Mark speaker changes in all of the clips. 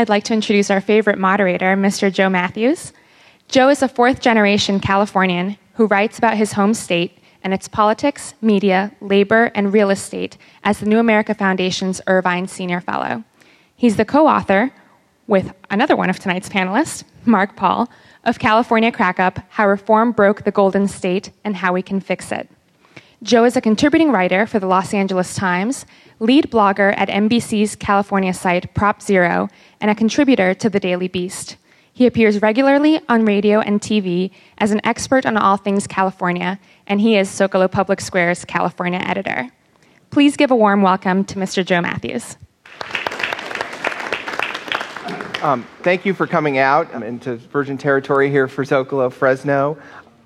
Speaker 1: I'd like to introduce our favorite moderator, Mr. Joe Matthews. Joe is a fourth generation Californian who writes about his home state and its politics, media, labor, and real estate as the New America Foundation's Irvine Senior Fellow. He's the co author, with another one of tonight's panelists, Mark Paul, of California Crackup How Reform Broke the Golden State and How We Can Fix It. Joe is a contributing writer for the Los Angeles Times, lead blogger at NBC's California site Prop Zero, and a contributor to the Daily Beast. He appears regularly on radio and TV as an expert on all things California, and he is Zocalo Public Square's California editor. Please give a warm welcome to Mr. Joe Matthews.
Speaker 2: Um, thank you for coming out um, into Virgin Territory here for Zocalo Fresno.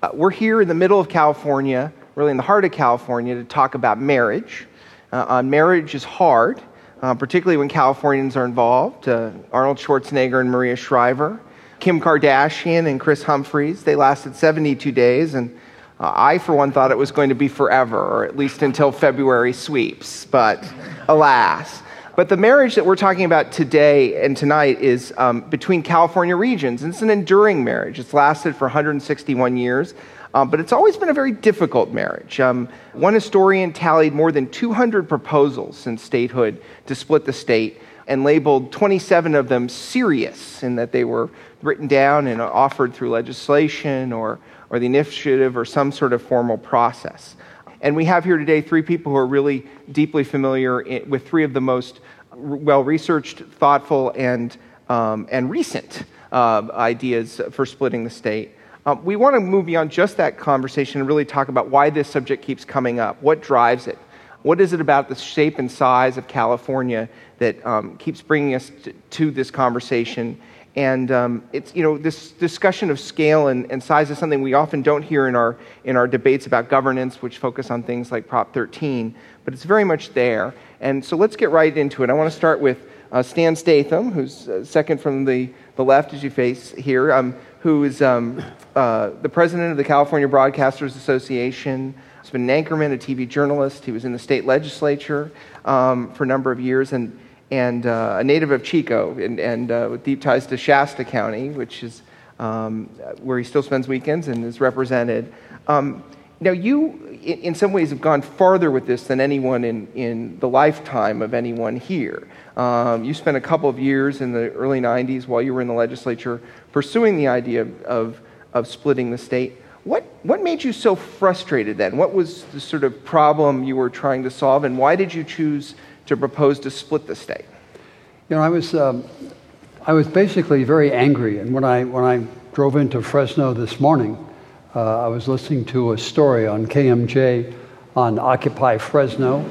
Speaker 2: Uh, we're here in the middle of California, really in the heart of California, to talk about marriage. Uh, marriage is hard, uh, particularly when Californians are involved. Uh, Arnold Schwarzenegger and Maria Shriver, Kim Kardashian and Kris Humphries, they lasted 72 days, and uh, I, for one, thought it was going to be forever, or at least until February sweeps, but alas. But the marriage that we're talking about today and tonight is um, between California regions. And it's an enduring marriage. It's lasted for 161 years, um, but it's always been a very difficult marriage. Um, one historian tallied more than 200 proposals since statehood to split the state and labeled 27 of them serious in that they were written down and offered through legislation or, or the initiative or some sort of formal process. And we have here today three people who are really deeply familiar with three of the most well researched, thoughtful, and, um, and recent uh, ideas for splitting the state. Um, we want to move beyond just that conversation and really talk about why this subject keeps coming up. What drives it? What is it about the shape and size of California that um, keeps bringing us to, to this conversation? And um, it's, you know, this discussion of scale and, and, size is something we often don't hear in our, in our debates about governance, which focus on things like Prop 13, but it's very much there. And so let's get right into it. I want to start with uh, Stan Statham, who's uh, second from the, the left as you face here, um, who is um, uh, the president of the California Broadcasters Association. He's been an anchorman, a TV journalist. He was in the state legislature um, for a number of years. And and uh, a native of Chico, and, and uh, with deep ties to Shasta County, which is um, where he still spends weekends and is represented. Um, now, you, in, some ways, have gone farther with this than anyone in, in the lifetime of anyone here. Um, you spent a couple of years in the early 90s while you were in the legislature pursuing the idea of, of, splitting the state. What, what made you so frustrated then? What was the sort of problem you were trying to solve, and why did you choose to propose to split the state?
Speaker 3: You know, I was, um, I was basically very angry. And when I, when I drove into Fresno this morning, I was listening to a story on KMJ on Occupy Fresno.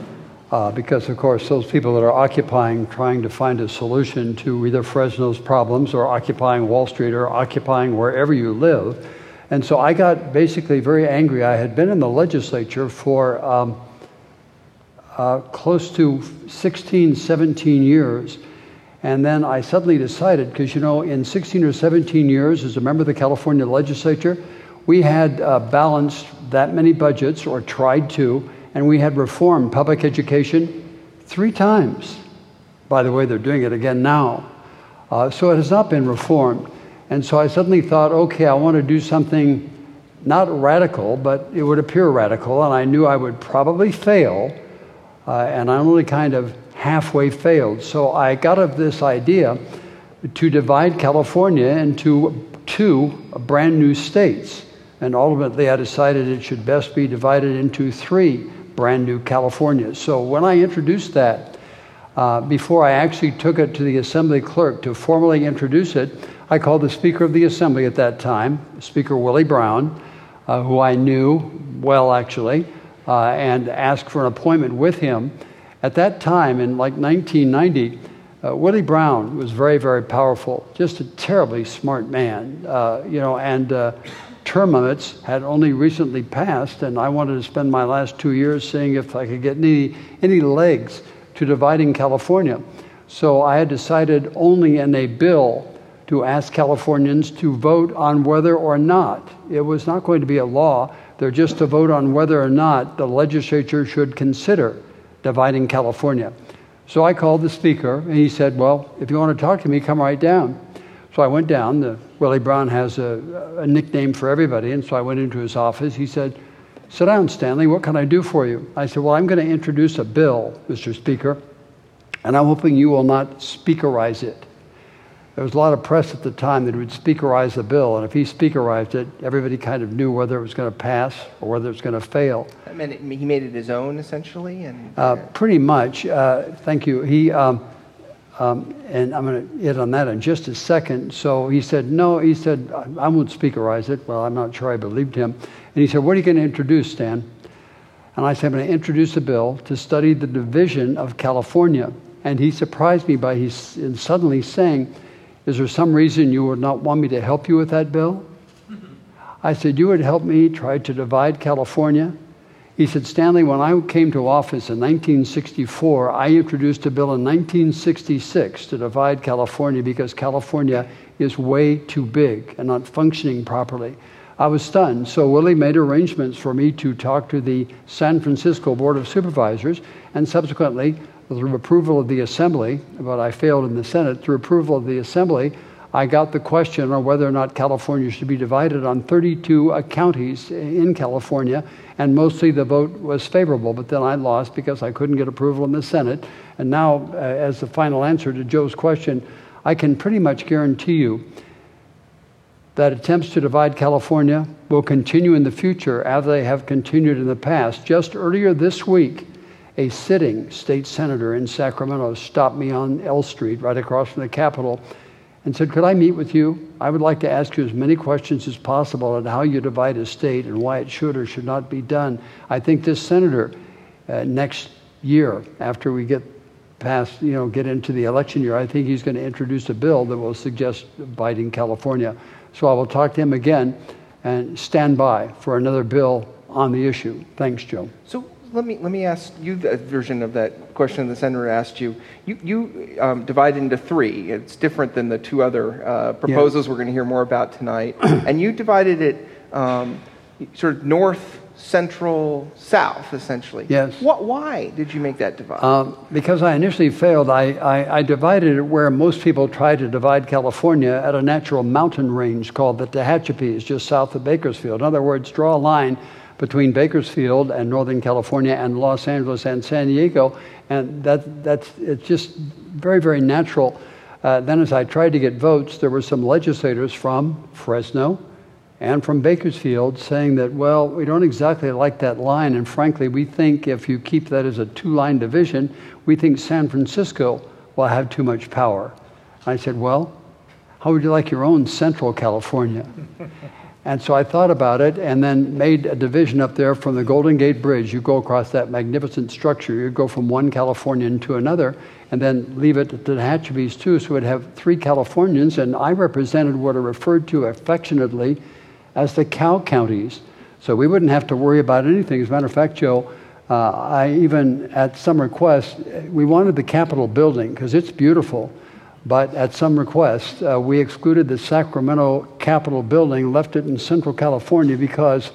Speaker 3: Uh, because, of course, those people that are occupying, trying to find a solution to either Fresno's problems or occupying Wall Street or occupying wherever you live. And so I got basically very angry. I had been in the legislature for um, uh, close to 16, 17 years. And then I suddenly decided, because you know, in 16 or 17 years, as a member of the California legislature, we had uh, balanced that many budgets, or tried to, and we had reformed public education three times. By the way, they're doing it again now. Uh, so it has not been reformed. And so I suddenly thought, okay, I want to do something not radical, but it would appear radical, and I knew I would probably fail uh, and I only kind of halfway failed. So I got of this idea to divide California into two brand new states. And ultimately, I decided it should best be divided into three brand new Californias. So when I introduced that, uh, before I actually took it to the Assembly clerk to formally introduce it, I called the Speaker of the Assembly at that time, Speaker Willie Brown, uh, who I knew well actually, uh, and asked for an appointment with him. At that time, in like 1990, uh, Willie Brown was very, very powerful, just a terribly smart man, uh, you know, and uh, term limits had only recently passed, and I wanted to spend my last two years seeing if I could get any, any legs to dividing California. So I had decided only in a bill to ask Californians to vote on whether or not, it was not going to be a law, they're just to vote on whether or not the legislature should consider dividing California. So I called the speaker, and he said, Well, if you want to talk to me, come right down. So I went down. The, Willie Brown has a, a nickname for everybody, and so I went into his office. He said, Sit down, Stanley. What can I do for you? I said, Well, I'm going to introduce a bill, Mr. Speaker, and I'm hoping you will not speakerize it. There was a lot of press at the time that would speakerize the bill, and if he speakerized it, everybody kind of knew whether it was going to pass or whether it was going to fail.
Speaker 2: I mean, he made it his own, essentially? and
Speaker 3: uh, Pretty much. Uh, thank you. He. Um, um, and I'm going to hit on that in just a second. So he said, No, he said, I won't speakerize it. Well, I'm not sure I believed him. And he said, What are you going to introduce, Stan? And I said, I'm going to introduce a bill to study the division of California. And he surprised me by his suddenly saying, Is there some reason you would not want me to help you with that bill? I said, You would help me try to divide California? He said, Stanley, when I came to office in 1964, I introduced a bill in 1966 to divide California because California is way too big and not functioning properly. I was stunned. So Willie made arrangements for me to talk to the San Francisco Board of Supervisors, and subsequently, through approval of the Assembly, but I failed in the Senate, through approval of the Assembly, I got the question on whether or not California should be divided on 32 counties in California, and mostly the vote was favorable. But then I lost because I couldn't get approval in the Senate. And now, uh, as the final answer to Joe's question, I can pretty much guarantee you that attempts to divide California will continue in the future as they have continued in the past. Just earlier this week, a sitting state senator in Sacramento stopped me on L Street, right across from the Capitol, and said, Could I meet with you? I would like to ask you as many questions as possible on how you divide a state and why it should or should not be done. I think this senator, uh, next year, after we get past, you know, get into the election year, I think he's going to introduce a bill that will suggest dividing California. So I will talk to him again and stand by for another bill on the issue. Thanks, Joe.
Speaker 2: So let me let me ask you the version of that question the senator asked you. You you um, divide into three. It's different than the two other uh, proposals yeah. we're going to hear more about tonight. and you divided it um, sort of north, central, south, essentially.
Speaker 3: Yes.
Speaker 2: What? Why did you make that divide?
Speaker 3: Um, because I initially failed. I, I, I divided it where most people try to divide California at a natural mountain range called the Tehachapi's, just south of Bakersfield. In other words, draw a line between Bakersfield and Northern California and Los Angeles and San Diego. And that, that's, it's just very, very natural. Uh, then, as I tried to get votes, there were some legislators from Fresno and from Bakersfield saying that, well, we don't exactly like that line. And frankly, we think if you keep that as a two line division, we think San Francisco will have too much power. I said, well, how would you like your own Central California? And so I thought about it and then made a division up there from the Golden Gate Bridge. You go across that magnificent structure, you go from one Californian to another, and then leave it to the Tehachapi's too. So it would have three Californians, and I represented what are referred to affectionately as the cow counties. So we wouldn't have to worry about anything. As a matter of fact, Joe, uh, I even, at some request, we wanted the Capitol building because it's beautiful. But at some request, uh, we excluded the Sacramento Capitol building, left it in Central California because,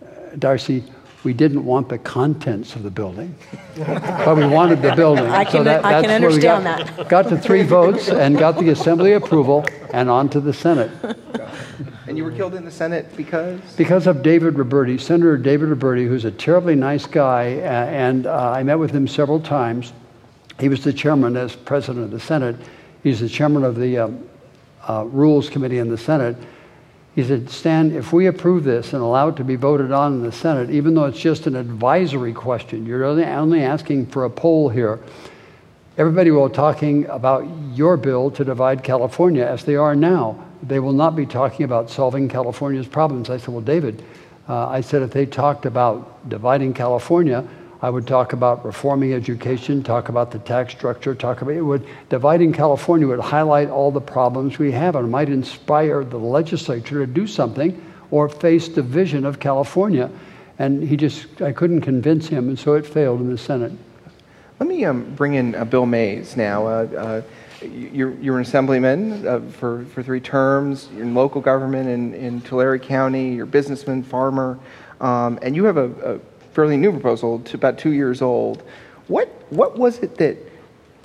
Speaker 3: uh, Darcy, we didn't want the contents of the building, but we wanted the building.
Speaker 4: I can, so that, I can understand got,
Speaker 3: that. Got to three votes and got the Assembly approval and on to the Senate.
Speaker 2: And you were killed in the Senate because?
Speaker 3: Because of David Roberti, Senator David Roberti, who's a terribly nice guy, uh, and uh, I met with him several times. He was the chairman as president of the Senate He's the chairman of the um, uh, Rules Committee in the Senate. He said, Stan, if we approve this and allow it to be voted on in the Senate, even though it's just an advisory question, you're only, only asking for a poll here. Everybody will be talking about your bill to divide California as they are now. They will not be talking about solving California's problems. I said, Well, David, uh, I said, if they talked about dividing California, I would talk about reforming education, talk about the tax structure, talk about it would dividing California would highlight all the problems we have and might inspire the legislature to do something or face division of California. And he just I couldn't convince him, and so it failed in the Senate.
Speaker 2: Let me um, bring in uh, Bill Maze now. Uh, uh, you're, you're, an assemblyman uh, for, for three terms. You're in local government in, in Tulare County. You're a businessman, farmer, um, and you have a, a fairly new proposal, to about two years old. What, what was it that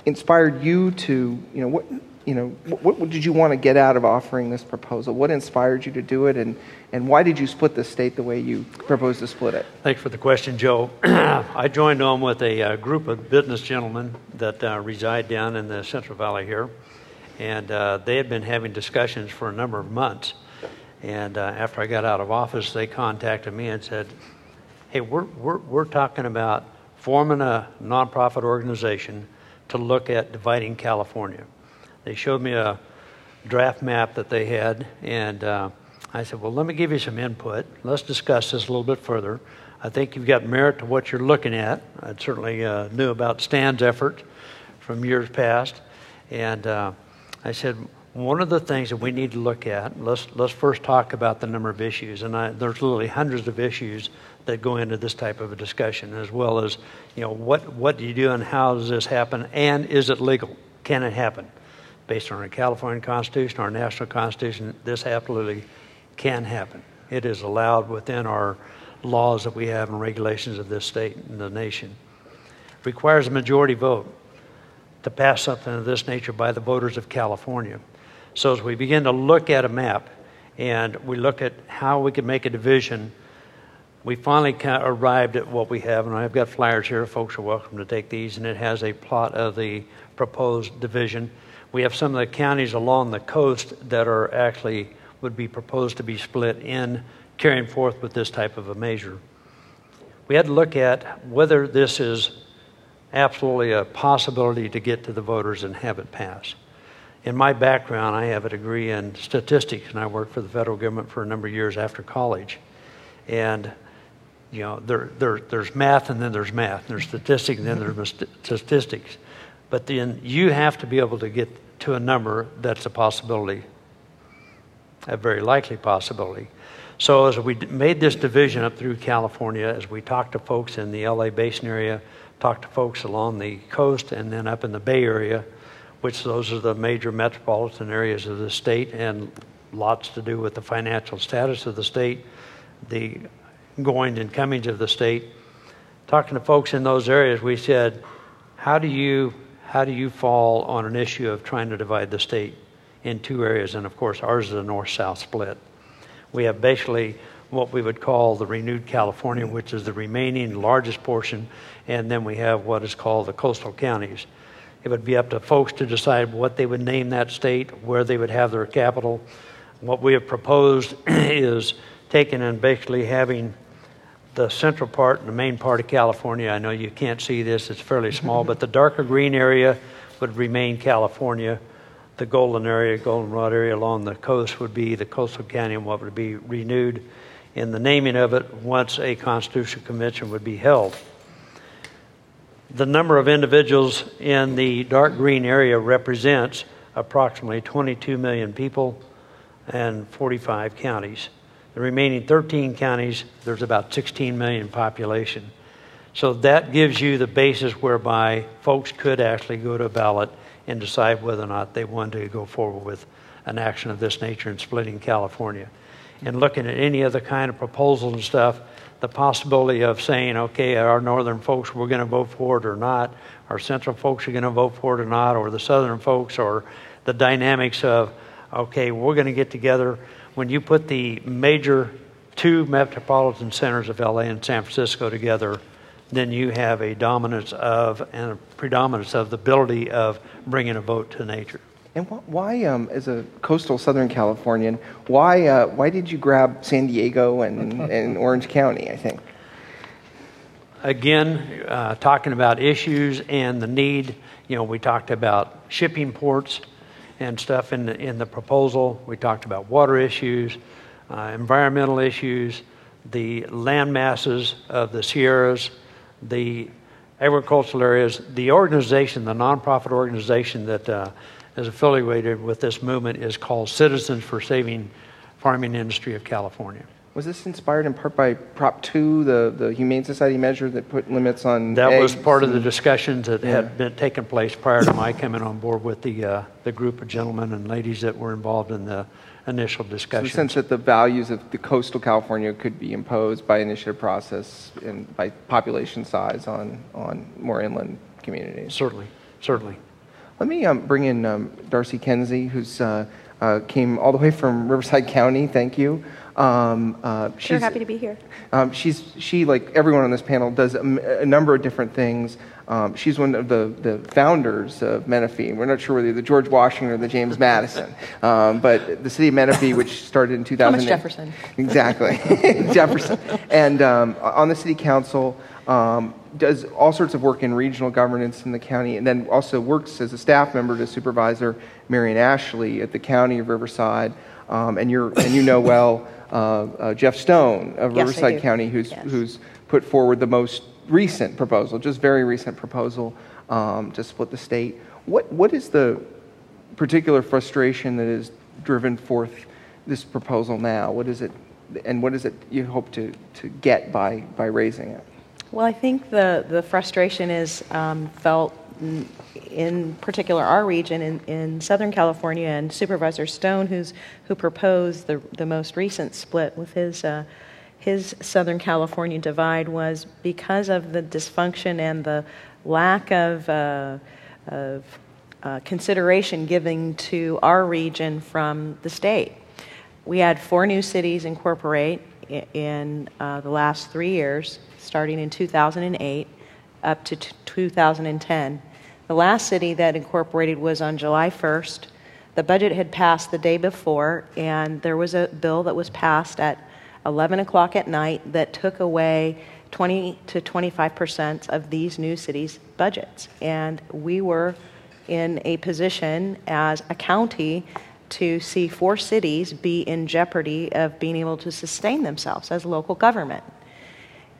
Speaker 2: inspired you to, you know, what, you know, what, what, did you want to get out of offering this proposal? What inspired you to do it, and, and why did you split the state the way you proposed to split it?
Speaker 5: Thanks for the question, Joe. I joined on with a uh, group of business gentlemen that uh, reside down in the Central Valley here, and uh, they had been having discussions for a number of months. And uh, after I got out of office, they contacted me and said, "Hey, we're we're we're talking about forming a nonprofit organization to look at dividing California." They showed me a draft map that they had, and uh, I said, Well, let me give you some input. Let's discuss this a little bit further. I think you've got merit to what you're looking at. I certainly uh, knew about Stan's effort from years past. And uh, I said, one of the things that we need to look at, let's, let's first talk about the number of issues. And I, there's literally hundreds of issues that go into this type of a discussion, as well as, you know, what, what do you do and how does this happen, and is it legal? Can it happen? based on our California Constitution, our national Constitution, this absolutely can happen. It is allowed within our laws that we have and regulations of this state and the nation. Requires a majority vote to pass something of this nature by the voters of California. So as we begin to look at a map and we look at how we can make a division, we finally arrived at what we have, and I've got flyers here. Folks are welcome to take these, and it has a plot of the proposed division. We have some of the counties along the coast that are actually would be proposed to be split in carrying forth with this type of a measure. We had to look at whether this is absolutely a possibility to get to the voters and have it pass. In my background, I have a degree in statistics, and I worked for the federal government for a number of years after college. And you know, there, there, there's math, and then there's math. There's statistics, and then there's statistics. But then you have to be able to get to a number that's a possibility, a very likely possibility. So as we made this division up through California, as we talked to folks in the LA Basin area, talked to folks along the coast, and then up in the Bay Area, which those are the major metropolitan areas of the state, and lots to do with the financial status of the state, the going and comings of the state. Talking to folks in those areas, we said, how do you how do you fall on an issue of trying to divide the state in two areas? And of course, ours is a north south split. We have basically what we would call the renewed California, which is the remaining largest portion, and then we have what is called the coastal counties. It would be up to folks to decide what they would name that state, where they would have their capital. What we have proposed is taking and basically having the central part and the main part of California. I know you can't see this, it's fairly small, but the darker green area would remain California. The golden area, goldenrod area along the coast would be the coastal canyon, what would be renewed in the naming of it once a constitutional convention would be held. The number of individuals in the dark green area represents approximately 22 million people and 45 counties. The remaining 13 counties, there's about 16 million population. So that gives you the basis whereby folks could actually go to a ballot and decide whether or not they wanted to go forward with an action of this nature in splitting California. And looking at any other kind of proposals and stuff, the possibility of saying, okay, our northern folks, we're going to vote for it or not, our central folks are going to vote for it or not, or the southern folks, or the dynamics of, okay, we're going to get together. When you put the major two metropolitan centers of LA and San Francisco together, then you have a dominance of and a predominance of the ability of bringing a vote to nature.
Speaker 2: And why, um, as a coastal Southern Californian, why, uh, why did you grab San Diego and, and Orange County, I think?
Speaker 5: Again, uh, talking about issues and the need, you know, we talked about shipping ports and stuff in the, in the proposal. We talked about water issues, uh, environmental issues, the land masses of the Sierras, the agricultural areas. The organization, the nonprofit organization that uh, is affiliated with this movement is called Citizens for Saving Farming Industry of California.
Speaker 2: Was this inspired in part by Prop 2, the, the Humane Society measure that put limits on
Speaker 5: That was part of the discussions that yeah. had been taking place prior to my coming on board with the, uh, the group of gentlemen and ladies that were involved in the initial discussion.
Speaker 2: So the sense that the values of the coastal California could be imposed by initiative process and by population size on, on more inland communities.
Speaker 5: Certainly, certainly.
Speaker 2: Let me um, bring in um, Darcy Kuenzi, who's uh, uh, came all the way from Riverside County. Thank you.
Speaker 4: Um, uh, sure, happy to be here.
Speaker 2: Um, she's she like everyone on this panel does a, a number of different things. Um, she's one of the, the founders of Menifee. We're not sure whether the George Washington or the James Madison, um, but the city of Menifee, which started in 2000.
Speaker 4: Thomas Jefferson.
Speaker 2: Exactly, Jefferson. And um, on the city council, um, does all sorts of work in regional governance in the county, and then also works as a staff member to Supervisor Marion Ashley at the County of Riverside. Um, and, you're, and you know well uh, uh, Jeff Stone of
Speaker 4: yes,
Speaker 2: Riverside County, who's, yes. who's put forward the most recent proposal, just very recent proposal um, to split the state. What, what is the particular frustration that has driven forth this proposal now? What is it, and what is it you hope to, to get by, by raising it?
Speaker 4: Well, I think the, the frustration is um, felt in particular our region in, in Southern California and Supervisor Stone, who's, who proposed the, the most recent split with his uh, his Southern California divide was because of the dysfunction and the lack of, uh, of uh, consideration given to our region from the state. We had four new cities incorporate in, in uh, the last three years, starting in 2008 up to t- 2010. The last city that incorporated was on July 1st. The budget had passed the day before, and there was a bill that was passed at 11 o'clock at night that took away 20 to 25 percent of these new cities' budgets. And we were in a position as a county to see four cities be in jeopardy of being able to sustain themselves as local government.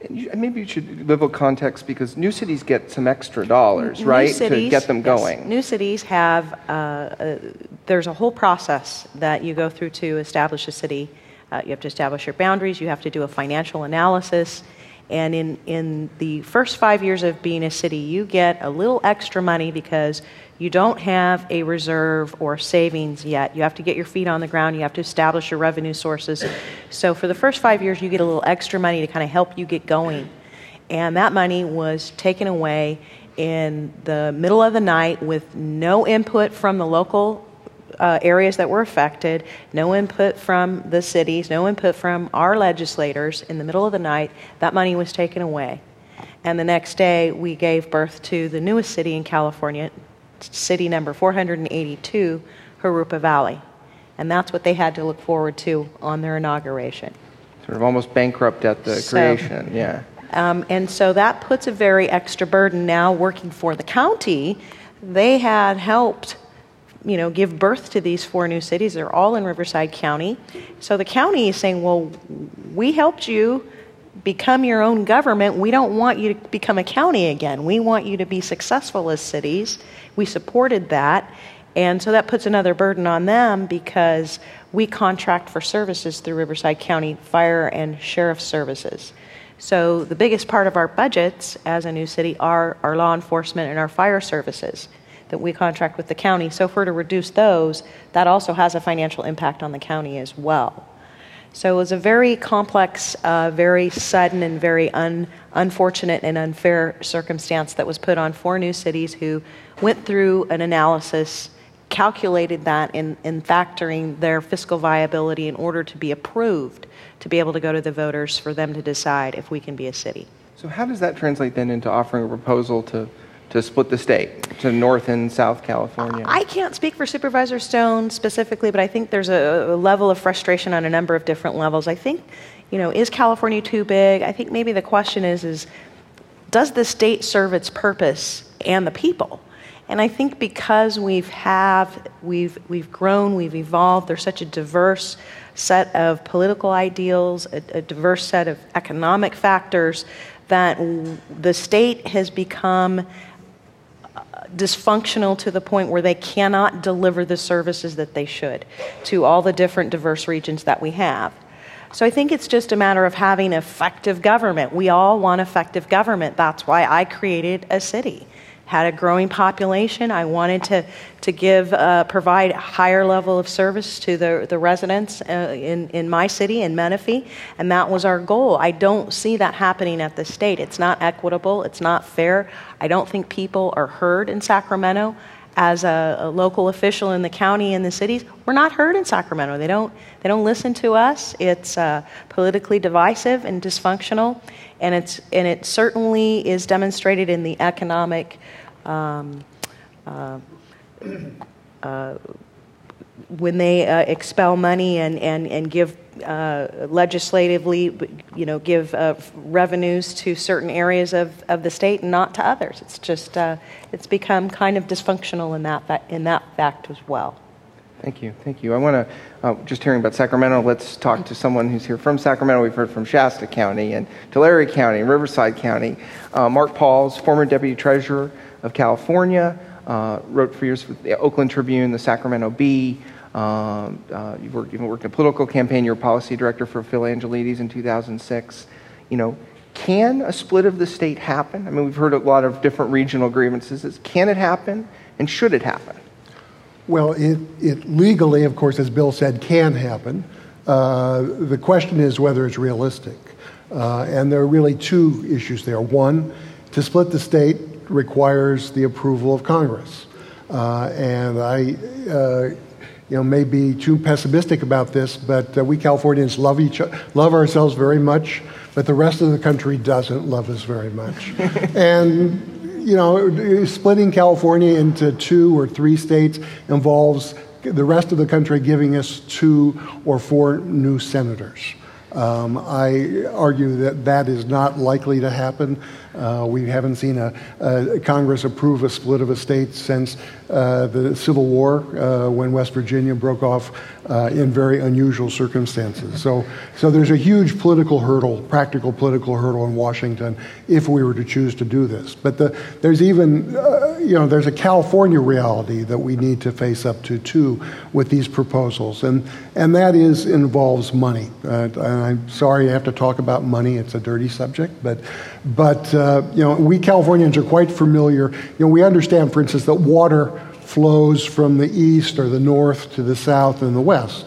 Speaker 2: Maybe you should live a context because new cities get some extra dollars, right,
Speaker 4: cities,
Speaker 2: to get them going.
Speaker 4: Yes. New cities have, uh, uh, there's a whole process that you go through to establish a city uh, you have to establish your boundaries, you have to do a financial analysis. And in, in the first five years of being a city, you get a little extra money because you don't have a reserve or savings yet. You have to get your feet on the ground, you have to establish your revenue sources. So for the first five years, you get a little extra money to kind of help you get going. And that money was taken away in the middle of the night with no input from the local uh, areas that were affected, no input from the cities, no input from our legislators. In the middle of the night, that money was taken away. And the next day, we gave birth to the newest city in California, city number 482, Jurupa Valley. And that's what they had to look forward to on their inauguration.
Speaker 2: Sort of almost bankrupt at the so, creation, yeah.
Speaker 4: Um, and so that puts a very extra burden now working for the county. They had helped you know, give birth to these four new cities. They're all in Riverside County. So the county is saying, well, we helped you become your own government. We don't want you to become a county again. We want you to be successful as cities. We supported that. And so that puts another burden on them because we contract for services through Riverside County Fire and Sheriff Services. So the biggest part of our budgets as a new city are our law enforcement and our fire services that we contract with the county. So, if we're to reduce those, that also has a financial impact on the county as well. So, it was a very complex, uh, very sudden, and very un- unfortunate and unfair circumstance that was put on four new cities who went through an analysis, calculated that in, in factoring their fiscal viability in order to be approved to be able to go to the voters for them to decide if we can be a city.
Speaker 2: So, how does that translate then into offering a proposal to to split the state to North and South California?
Speaker 4: I can't speak for Supervisor Stone specifically, but I think there's a, a, level of frustration on a number of different levels. I think, you know, is California too big? I think maybe the question is, is does the state serve its purpose and the people? And I think because we've have we've we've grown, we've evolved. There's such a diverse set of political ideals, a, a diverse set of economic factors that the state has become dysfunctional to the point where they cannot deliver the services that they should to all the different diverse regions that we have. So I think it's just a matter of having effective government. We all want effective government. That's why I created a city had a growing population. I wanted to, to give, uh, provide a higher level of service to the, the residents uh, in, in my city, in Menifee, and that was our goal. I don't see that happening at the state. It's not equitable, it's not fair. I don't think people are heard in Sacramento as a, a, local official in the county and the cities, we're not heard in Sacramento. They don't, they don't listen to us. It's uh, politically divisive and dysfunctional, and, it's, and it certainly is demonstrated in the economic. Um, uh, uh, when they uh, expel money and, and, and give uh, legislatively, you know, give uh, revenues to certain areas of, of the state and not to others. It's just, uh, it's become kind of dysfunctional in that, in that fact as well.
Speaker 2: Thank you. Thank you. I want to, uh, just hearing about Sacramento, let's talk to someone who's here from Sacramento. We've heard from Shasta County and Tulare County and Riverside County. Uh, Mark Pauls, former deputy treasurer of California, wrote for years for the Oakland Tribune, the Sacramento Bee. Um, uh, you've worked, you've worked a political campaign. You're policy director for Phil Angelides in 2006. You know, can a split of the state happen? I mean, we've heard a lot of different regional grievances. Can it happen, and should it happen?
Speaker 6: Well, it, it legally, of course, as Bill said, can happen. Uh, the question is whether it's realistic. Uh, and there are really two issues there. One, to split the state requires the approval of Congress. Uh, and I uh, you know, may be too pessimistic about this, but uh, we Californians love each love ourselves very much, but the rest of the country doesn't love us very much. and you know, splitting California into two or three states involves the rest of the country giving us two or four new senators. Um, I argue that that is not likely to happen. Uh, we haven't seen a, a, Congress approve a split of a state since uh, the Civil War, uh, when West Virginia broke off uh, in very unusual circumstances. So, so there's a huge political hurdle, practical political hurdle in Washington if we were to choose to do this. But the, there's even, uh, you know, there's a California reality that we need to face up to too with these proposals, and and that is involves money. Uh, I'm sorry I have to talk about money; it's a dirty subject, but but uh, you know, we Californians are quite familiar. You know, we understand, for instance, that water flows from the east or the north to the south and the west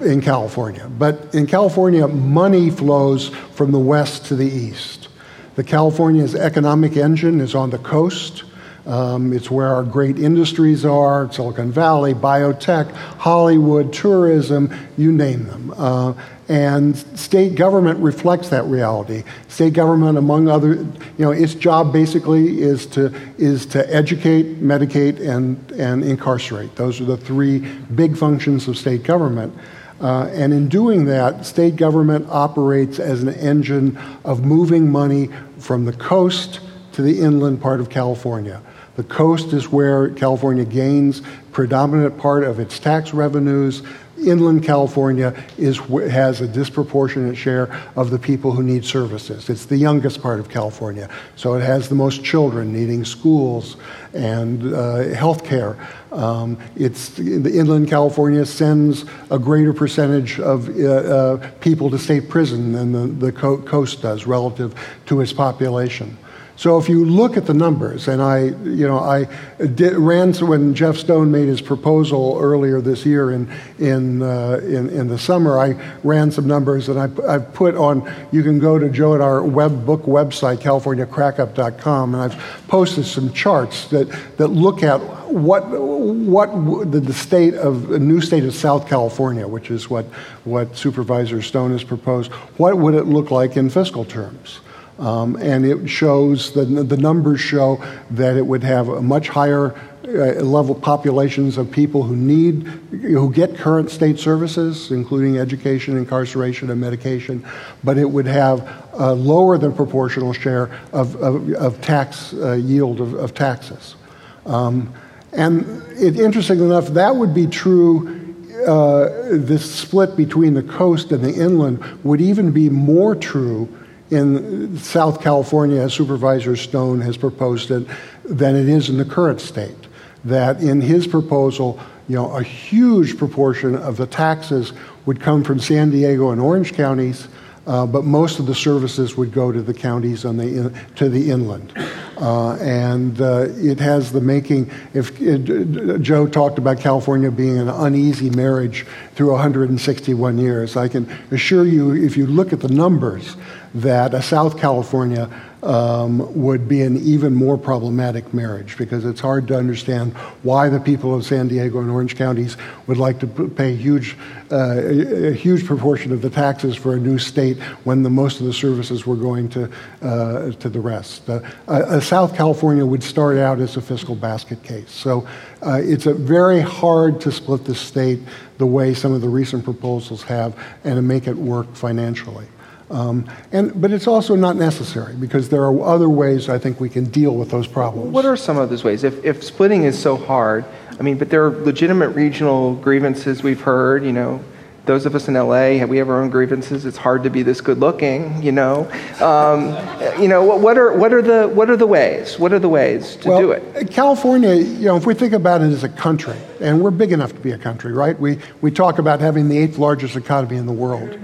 Speaker 6: in California. But in California, money flows from the west to the east. The California's economic engine is on the coast. Um, it's where our great industries are Silicon Valley, biotech, Hollywood, tourism, you name them. Uh, and state government reflects that reality. State government, among other, you know, its job basically is to, is to educate, medicate, and, and incarcerate. Those are the three big functions of state government. Uh, and in doing that, state government operates as an engine of moving money from the coast to the inland part of California. The coast is where California gains predominant part of its tax revenues inland California is, has a disproportionate share of the people who need services. It's the youngest part of California, so it has the most children needing schools and uh, health care. Um, it's, the inland California sends a greater percentage of uh, uh, people to state prison than the, the co- coast does relative to its population. So if you look at the numbers, and I, you know, I did, ran when Jeff Stone made his proposal earlier this year in in uh, in, in, the summer, I ran some numbers, and I I put on. You can go to Joe at our web book website, CaliforniaCrackup.com, and I've posted some charts that that look at what what the, state of the new state of South California, which is what what Supervisor Stone has proposed. What would it look like in fiscal terms? Um, and it shows, the, the numbers show that it would have a much higher uh, level populations of people who need, who get current state services, including education, incarceration, and medication, but it would have a lower than proportional share of, of, of tax uh, yield of, of taxes. Um, and it, interestingly enough, that would be true uh, this split between the coast and the inland would even be more true in South California, as Supervisor Stone has proposed it, than it is in the current state. That in his proposal, you know, a huge proportion of the taxes would come from San Diego and Orange counties, uh, but most of the services would go to the counties on the in, to the inland. Uh, and uh, it has the making. If it, Joe talked about California being an uneasy marriage through 161 years. I can assure you, if you look at the numbers, that a South California um, would be an even more problematic marriage because it's hard to understand why the people of San Diego and Orange counties would like to pay huge, uh, a huge proportion of the taxes for a new state when the, most of the services were going to, uh, to the rest. Uh, South California would start out as a fiscal basket case. So uh, it's very hard to split the state the way some of the recent proposals have and to make it work financially. Um, and, but it's also not necessary because there are other ways I think we can deal with those problems.
Speaker 2: What are some of those ways? If, if splitting is so hard, I mean, but there are legitimate regional grievances we've heard, you know, those of us in LA, we have our own grievances. It's hard to be this good looking, you know. Um, you know, what, what, are, what, are the, what are the ways? What are the ways to
Speaker 6: well,
Speaker 2: do it?
Speaker 6: California, you know, if we think about it as a country, and we're big enough to be a country, right? We, we talk about having the eighth largest economy in the world.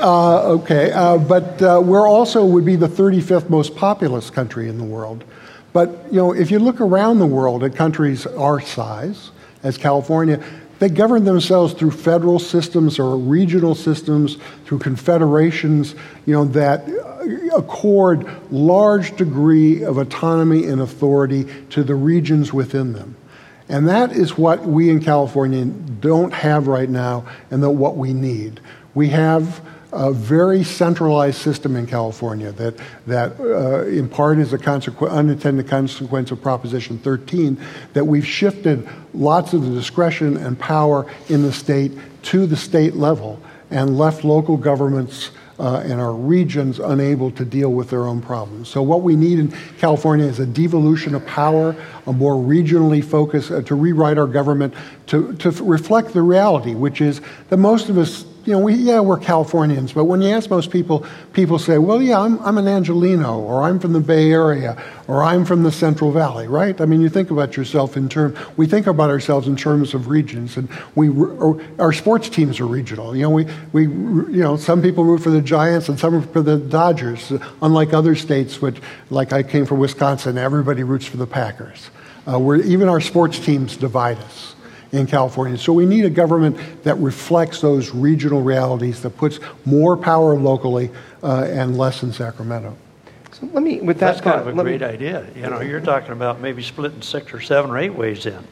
Speaker 6: Uh, okay, uh, but uh, we're also would be the 35th most populous country in the world. But you know, if you look around the world at countries our size, as California, they govern themselves through federal systems or regional systems, through confederations, you know, that accord large degree of autonomy and authority to the regions within them. And that is what we in California don't have right now and that what we need. We have a very centralized system in California that, that uh, in part is a consequ- unintended consequence of Proposition 13, that we've shifted lots of the discretion and power in the state to the state level and left local governments uh, and our regions unable to deal with their own problems. So, what we need in California is a devolution of power, a more regionally focused, uh, to rewrite our government to, to reflect the reality, which is that most of us you know, we, yeah, we're Californians, but when you ask most people, people say, well, yeah, I'm, I'm an Angelino, or I'm from the Bay Area, or I'm from the Central Valley, right? I mean, you think about yourself in terms, we think about ourselves in terms of regions, and we, our sports teams are regional. You know, we, we, you know, some people root for the Giants and some for the Dodgers, unlike other states, which, like I came from Wisconsin, everybody roots for the Packers. Uh, where even our sports teams divide us in California. So we need a government that reflects those regional realities, that puts more power locally uh, and less in Sacramento.
Speaker 2: So let me, with that,
Speaker 5: that's kind of a great me, idea. You know, you're talking about maybe splitting six or seven or eight ways in.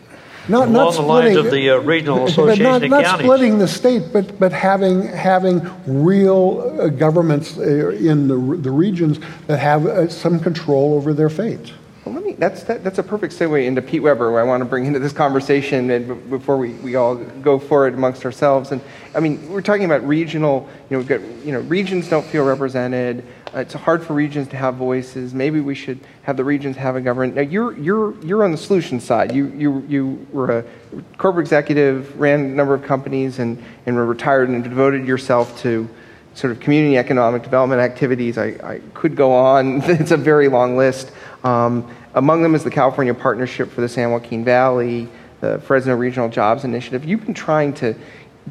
Speaker 6: Not,
Speaker 5: along
Speaker 6: not
Speaker 5: the
Speaker 6: splitting,
Speaker 5: lines of the uh, regional association
Speaker 6: not,
Speaker 5: of
Speaker 6: not splitting the state, but, but having, having real uh, governments uh, in the, the regions that have uh, some control over their fate.
Speaker 2: Well, let me, that's, that, that's a perfect segue into Pete Weber, who I want to bring into this conversation and before we, we all go for it amongst ourselves. And I mean, we're talking about regional, you know, we've got, you know, regions don't feel represented. Uh, it's hard for regions to have voices. Maybe we should have the regions have a government. Now, you're, you're, you're on the solution side. You, you, you were a corporate executive, ran a number of companies, and, and were retired and devoted yourself to sort of community economic development activities. I, I could go on. it's a very long list. Um, among them is the California Partnership for the San Joaquin Valley, the Fresno Regional Jobs Initiative. You've been trying to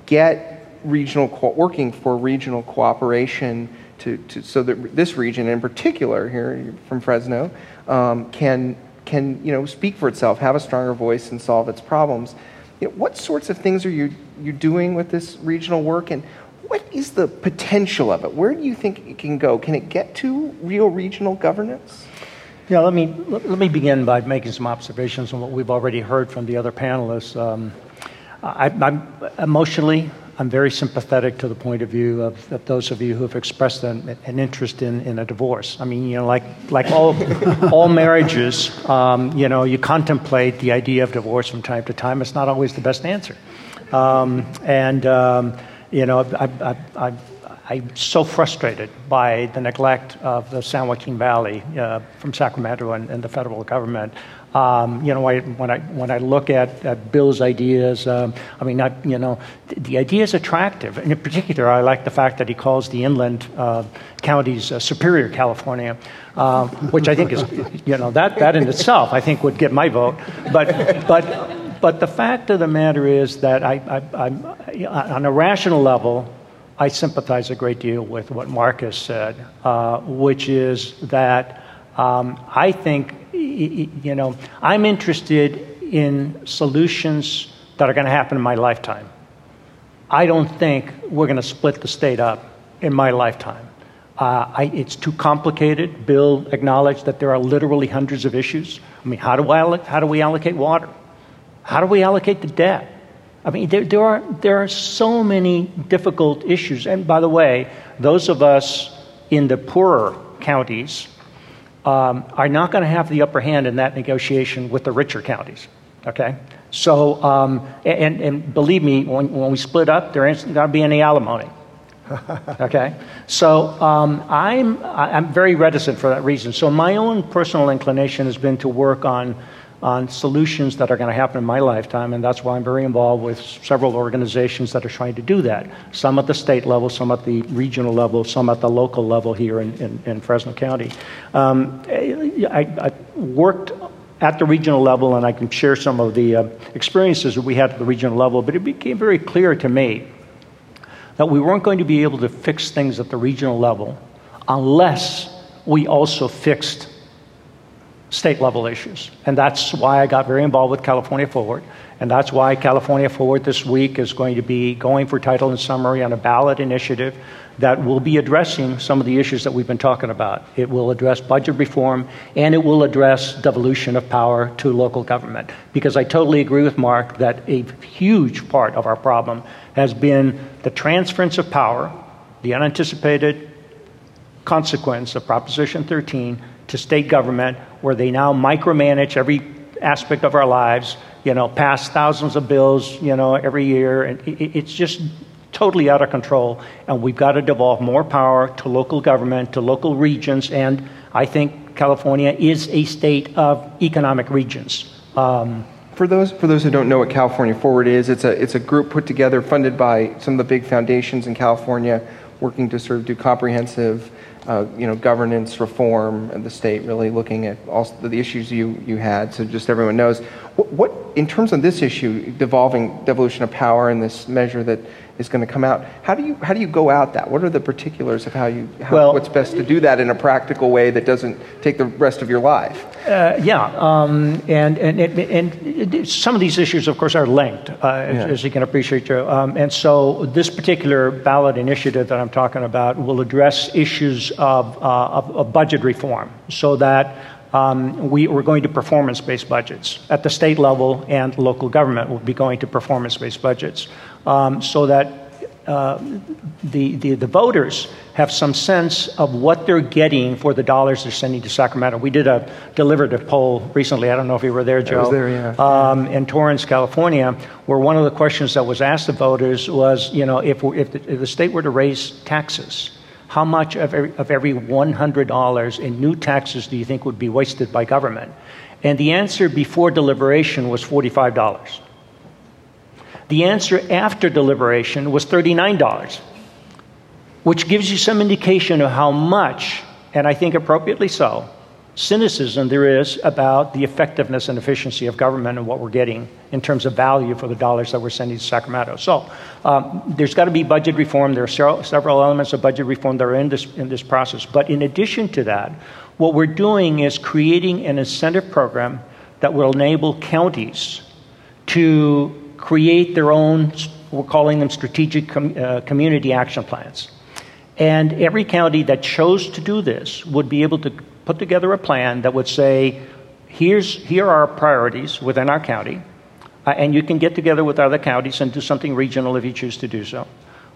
Speaker 2: get regional co- working for regional cooperation to, to, so that this region in particular here from Fresno um, can can you know speak for itself, have a stronger voice, and solve its problems. You know, what sorts of things are you you doing with this regional work, and what is the potential of it? Where do you think it can go? Can it get to real regional governance?
Speaker 7: Yeah, let me, let me begin by making some observations on what we've already heard from the other panelists. Um, I, am emotionally, I'm very sympathetic to the point of view of, of those of you who have expressed an, an, interest in, in a divorce. I mean, you know, like, like all, all marriages, um, you know, you contemplate the idea of divorce from time to time. It's not always the best answer. Um, and, um, you know, I, I, I I'm so frustrated by the neglect of the San Joaquin Valley uh, from Sacramento and, and, the federal government. Um, you know, I, when I when I look at, at Bill's ideas, um, I mean, I, you know, the, the, idea is attractive, and in particular, I like the fact that he calls the inland uh, counties uh, Superior California, uh, which I think is, you know, that that in itself, I think would get my vote. But but but the fact of the matter is that I, I, on a rational level. I sympathize a great deal with what Marcus said, uh, which is that um, I think, you know, I'm interested in solutions that are going to happen in my lifetime. I don't think we're going to split the state up in my lifetime. Uh, I, it's too complicated. Bill acknowledged that there are literally hundreds of issues. I mean, how do, I, how do we allocate water? How do we allocate the debt? I mean, there, there, are, there are so many difficult issues. And by the way, those of us in the poorer counties um, are not going to have the upper hand in that negotiation with the richer counties. Okay? So, um, and, and believe me, when, when we split up, there ain't going to be any alimony. okay? So um, I'm, I'm very reticent for that reason. So my own personal inclination has been to work on, on solutions that are going to happen in my lifetime, and that's why I'm very involved with several organizations that are trying to do that. Some at the state level, some at the regional level, some at the local level here in, in, in Fresno County. Um, I, I worked at the regional level, and I can share some of the uh, experiences that we had at the regional level, but it became very clear to me that we weren't going to be able to fix things at the regional level unless we also fixed state level issues. And that's why I got very involved with California Forward. And that's why California Forward this week is going to be going for title and summary on a ballot initiative that will be addressing some of the issues that we've been talking about. It will address budget reform and it will address devolution of power to local government. Because I totally agree with Mark that a huge part of our problem has been the transference of power, the unanticipated consequence of Proposition 13 to state government, where they now micromanage every aspect of our lives, you know, pass thousands of bills, you know, every year. And it's just totally out of control. And we've got to devolve more power to local government, to local regions. And I think California is a state of economic regions. Um,
Speaker 2: for those, for those who don't know what California Forward is, it's a, it's a group put together, funded by some of the big foundations in California, working to sort of do comprehensive uh, you know, governance reform in the state, really looking at all the issues you, you had, so just everyone knows. What, what, in terms of this issue, devolving devolution of power and this measure that is going to come out. How do you how do you go out that? What are the particulars of how you how, well, what's best to do that in a practical way that doesn't take the rest of your life?
Speaker 7: Uh, yeah, um, and and and, and some of these issues, of course, are linked, uh, yeah. as, you can appreciate, Joe. Um, and so this particular ballot initiative that I'm talking about will address issues of, uh, of, of budget reform, so that. Um, we, are going to performance based budgets. At the state level and local government will be going to performance based budgets um, so that uh, the, the, the, voters have some sense of what they're getting for the dollars they're sending to Sacramento. We did a deliberative poll recently. I don't know if you were there, Joe.
Speaker 2: I was there, yeah.
Speaker 7: Um, in Torrance, California, where one of the questions that was asked of voters was, you know, if, if, the, if the state were to raise taxes, how much of every, of every $100 in new taxes do you think would be wasted by government? And the answer before deliberation was $45. The answer after deliberation was $39, which gives you some indication of how much, and I think appropriately so, cynicism there is about the effectiveness and efficiency of government and what we're getting in terms of value for the dollars that we're sending to Sacramento. So um, there's got to be budget reform. There are several, elements of budget reform that are in this, in this process. But in addition to that, what we're doing is creating an incentive program that will enable counties to create their own, we're calling them strategic com, uh, community action plans. And every county that chose to do this would be able to put together a plan that would say, Here's, here are our priorities within our county, uh, and you can get together with other counties and do something regional if you choose to do so.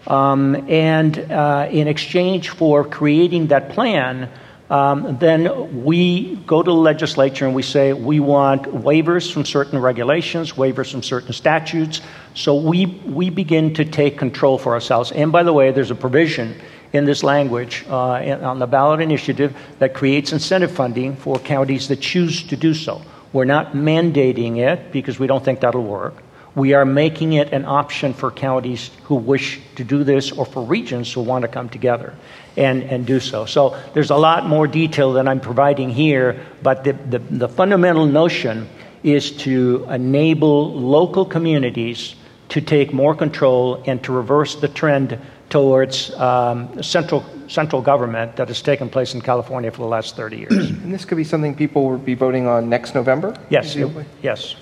Speaker 7: Um, and uh, in exchange for creating that plan, um, then we go to the legislature and we say we want waivers from certain regulations, waivers from certain statutes. So we, we begin to take control for ourselves. And by the way, there's a provision in this language uh, on the ballot initiative that creates incentive funding for counties that choose to do so. We're not mandating it because we don't think that'll work. We are making it an option for counties who wish to do this or for regions who want to come together and, and do so. So there's a lot more detail than I'm providing here, but the, the, the fundamental notion is to enable local communities to take more control and to reverse the trend towards um, central central government that has taken place in California for the last 30 years.
Speaker 2: and this could be something people will be voting on next November?
Speaker 7: Yes. yes.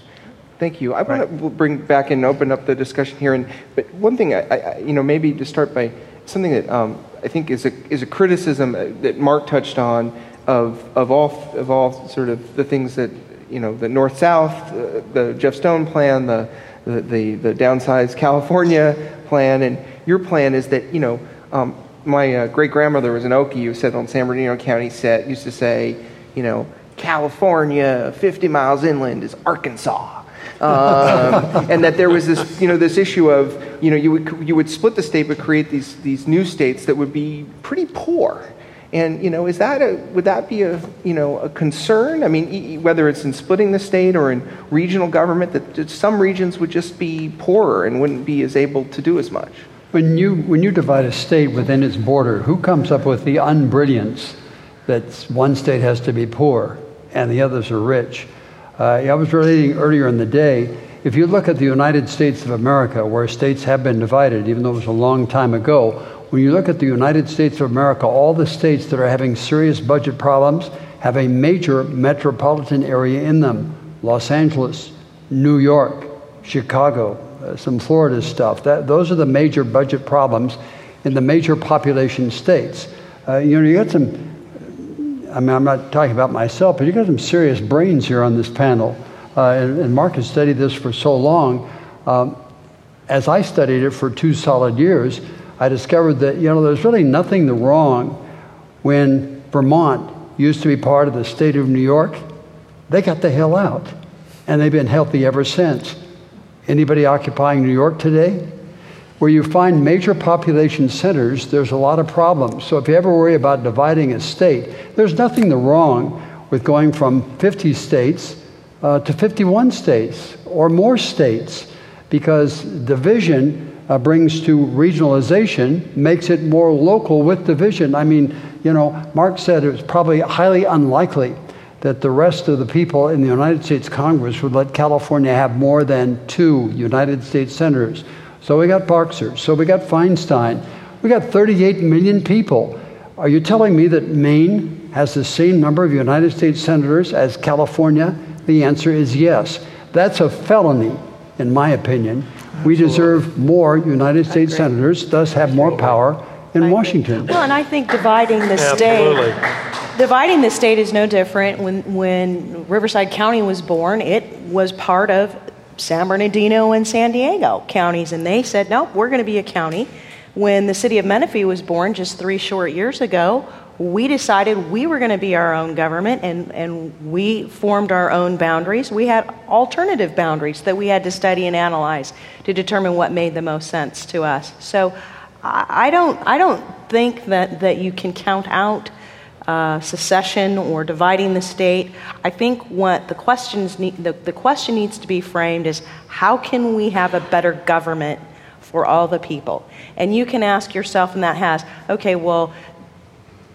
Speaker 2: Thank you. I want to bring back and open up the discussion here. And but one thing, I, I, you know, maybe to start by something that um, I think is a is a criticism uh, that Mark touched on of of all of all sort of the things that you know the north south, uh, the Jeff Stone plan, the the the, the downsized California plan, and your plan is that you know. Um, my uh, great grandmother was an Okie who said on San Bernardino County set used to say, you know, California, 50 miles inland is Arkansas um, and that there was this, you know, this issue of, you know, you would, you would split the state but create these, these new states that would be pretty poor. And you know, is that a, would that be a you know a concern? I mean, whether it's in splitting the state or in regional government, that some regions would just be poorer and wouldn't be as able to do as much.
Speaker 3: When you when you divide a state within its border, who comes up with the unbrilliance that one state has to be poor and the others are rich? Uh, I was relating earlier in the day, if you look at the United States of America, where states have been divided, even though it was a long time ago, when you look at the United States of America, all the states that are having serious budget problems have a major metropolitan area in them Los Angeles, New York, Chicago, uh, some Florida stuff. That, those are the major budget problems in the major population states. Uh, you know, you got some I mean, I'm not talking about myself, but you got some serious brains here on this panel. Uh, and, and, Mark has studied this for so long. Um, as I studied it for two solid years, I discovered that, you know, there's really nothing wrong when Vermont used to be part of the state of New York. They got the hell out, and they've been healthy ever since. Anybody occupying New York today? Where you find major population centers, there's a lot of problems. So if you ever worry about dividing a state, there's nothing wrong with going from 50 states uh, to 51 states or more states because division uh, brings to regionalization, makes it more local with division. I mean, you know, Mark said it was probably highly unlikely that the rest of the people in the United States Congress would let California have more than two United States senators. So we got Boxer. So we got Feinstein. We got 38 million people. Are you telling me that Maine has the same number of United States senators as California? The answer is yes. That's a felony, in my opinion. We deserve more United States senators, thus have more power in Washington.
Speaker 4: Well, and I think dividing the state dividing the state is no different. When when Riverside County was born, it was part of San Bernardino and San Diego counties, and they said, nope, we're going to be a county. When the city of Menifee was born just three short years ago, we decided we were going to be our own government and, and we formed our own boundaries. We had alternative boundaries that we had to study and analyze to determine what made the most sense to us. So I don't, I don't think that, that you can count out uh, secession or dividing the state. I think what the, questions need, the, the question needs to be framed is how can we have a better government for all the people? And you can ask yourself, and that has, okay, well,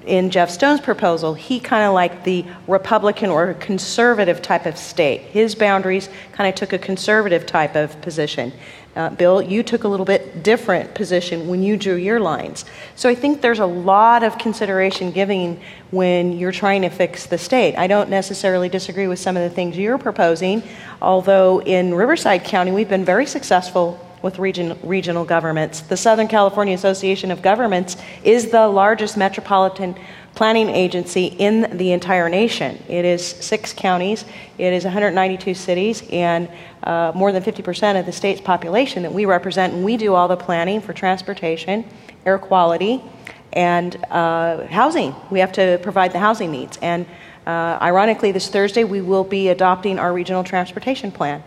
Speaker 4: in Jeff Stone's proposal, he kind of liked the Republican or conservative type of state. His boundaries kind of took a conservative type of position. Uh, Bill, you took a little bit different position when you drew your lines. So I think there's a lot of consideration giving when you're trying to fix the state. I don't necessarily disagree with some of the things you're proposing, although in Riverside County we've been very successful with region, regional governments. The Southern California Association of Governments is the largest metropolitan planning agency in the entire nation. It is six counties, it is 192 cities, and uh, more than 50% of the state's population that we represent. And we do all the planning for transportation, air quality, and uh, housing. We have to provide the housing needs. And uh, ironically, this Thursday we will be adopting our regional transportation plan.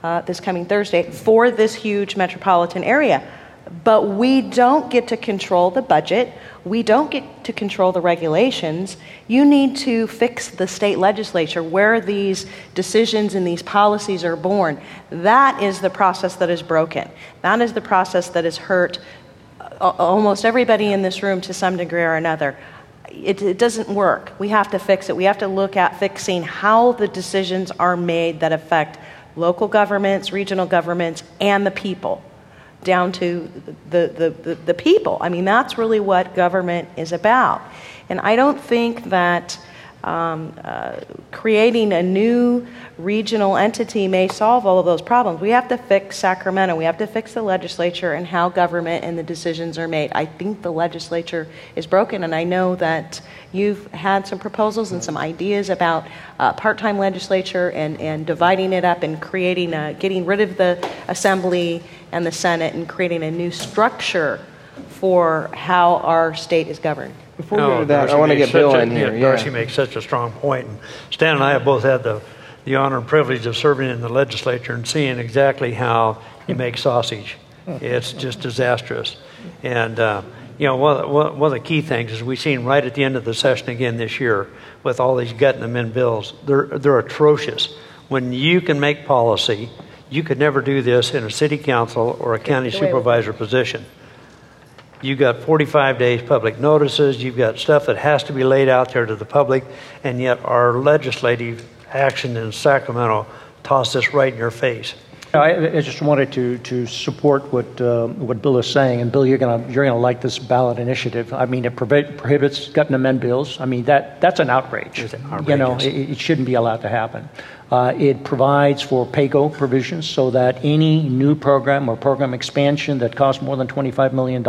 Speaker 4: Uh, this coming Thursday for this huge metropolitan area. But we don't get to control the budget. We don't get to control the regulations. You need to fix the state legislature where these decisions and these policies are born. That is the process that is broken. That is the process that has hurt uh, almost everybody in this room to some degree or another. It, it, doesn't work. We have to fix it. We have to look at fixing how the decisions are made that affect local governments, regional governments, and the people down to the, the, the, the, people. I mean, that's really what government is about. And I don't think that um, uh, creating a new regional entity may solve all of those problems. We have to fix Sacramento. We have to fix the legislature and how government and the decisions are made. I think the legislature is broken, and I know that you've had some proposals and some ideas about uh, part-time legislature and, and dividing it up and creating, a, getting rid of the assembly and the Senate and creating a new structure for how our state is governed.
Speaker 2: Before we go to that, I want to get Bill
Speaker 5: a,
Speaker 2: in here.
Speaker 5: Yeah, Darcy makes such a strong point. And Stan and I have both had the, the honor and privilege of serving in the legislature and seeing exactly how you make sausage. It's just disastrous. And, uh, you know, one, of the key things is we've seen right at the end of the session again this year with all these gut and amend bills. They're, they're atrocious. When you can make policy, you could never do this in a city council or a county supervisor position. You've got 45 days public notices. You've got stuff that has to be laid out there to the public. And yet, our legislative action in Sacramento tossed this right in your face.
Speaker 7: I, I just wanted to, to support what, uh, what Bill is saying. And Bill, you're going you're gonna like this ballot initiative. I mean, it prohibits gut and amend bills. I mean, that, that's an outrage. You know, it, it shouldn't be allowed to happen. Uh, it provides for PAYGO provisions so that any new program or program expansion that costs more than $25 million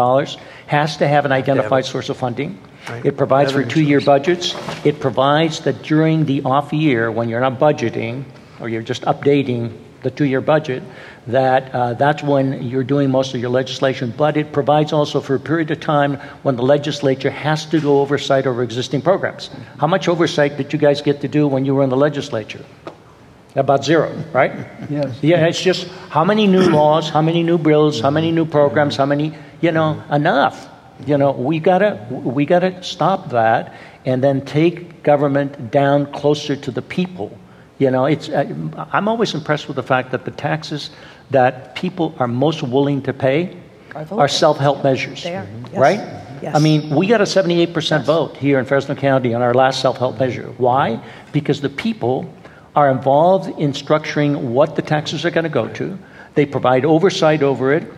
Speaker 7: has to have an identified source of funding. Right. It provides for two year budgets. It provides that during the off year, when you're not budgeting or you're just updating the two year budget, that uh, that's when you're doing most of your legislation. But it provides also for a period of time when the legislature has to do oversight over existing programs. How much oversight did you guys get to do when you were in the legislature? About zero, right?
Speaker 3: Yes.
Speaker 7: Yeah, it's just how many new laws, how many new bills, how many new programs, how many, you know, enough. You know, we gotta we gotta stop that and then take government down closer to the people. You know, it's uh, I'm always impressed with the fact that the taxes that people are most willing to pay are self-help measures.
Speaker 4: They are.
Speaker 7: Yes. Right?
Speaker 4: Yes.
Speaker 7: I mean, we got a 78% yes. vote here in Fresno County on our last self-help measure. Why? Because the people are involved in structuring what the taxes are going to go to. They provide oversight over it,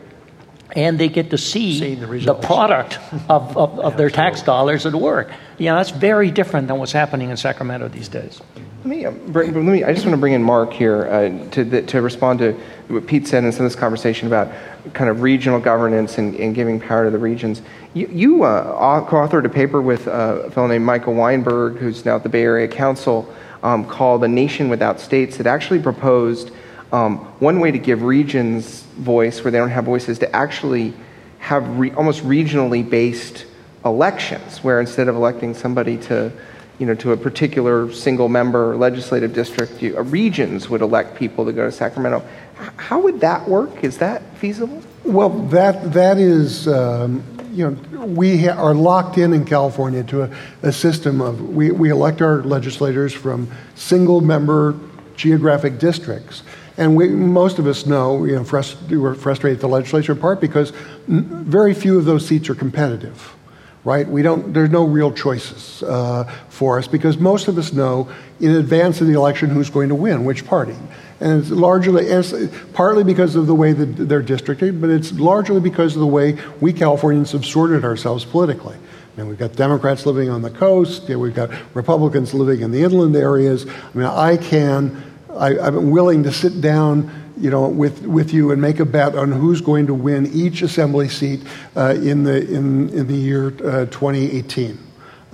Speaker 7: and they get to see the, the, product of, of, of their tax dollars at work. You know, that's very different than what's happening in Sacramento these days.
Speaker 2: Let me, uh, bring, let me I just want to bring in Mark here uh, to, the, to respond to what Pete said in some of this conversation about kind of regional governance and, and giving power to the regions. You, you uh, co authored a paper with uh, a fellow named Micah Weinberg, who's now at the Bay Area Council um, called A Nation Without States that actually proposed um, one way to give regions voice where they don't have voice is to actually have re- almost regionally based elections, where instead of electing somebody to you know, to a particular single member legislative district, you, uh, regions would elect people to go to Sacramento. How would that work? Is that feasible?
Speaker 6: Well, that that is um, you know, we are locked in in California to a, a system of we, we elect our legislators from single member geographic districts. And we, most of us know, you know, frust- we're frustrated at the legislature in part because very few of those seats are competitive right? We don't, there's no real choices uh, for us because most of us know in advance of the election who's going to win, which party. And it's largely, it's partly because of the way that they're districted, but it's largely because of the way we Californians have sorted ourselves politically. And we've got Democrats living on the coast, we've got Republicans living in the inland areas. I mean, I can, I, I'm willing to sit down you know, with, with you and make a bet on who's going to win each assembly seat uh, in, the, in, in the year uh, 2018.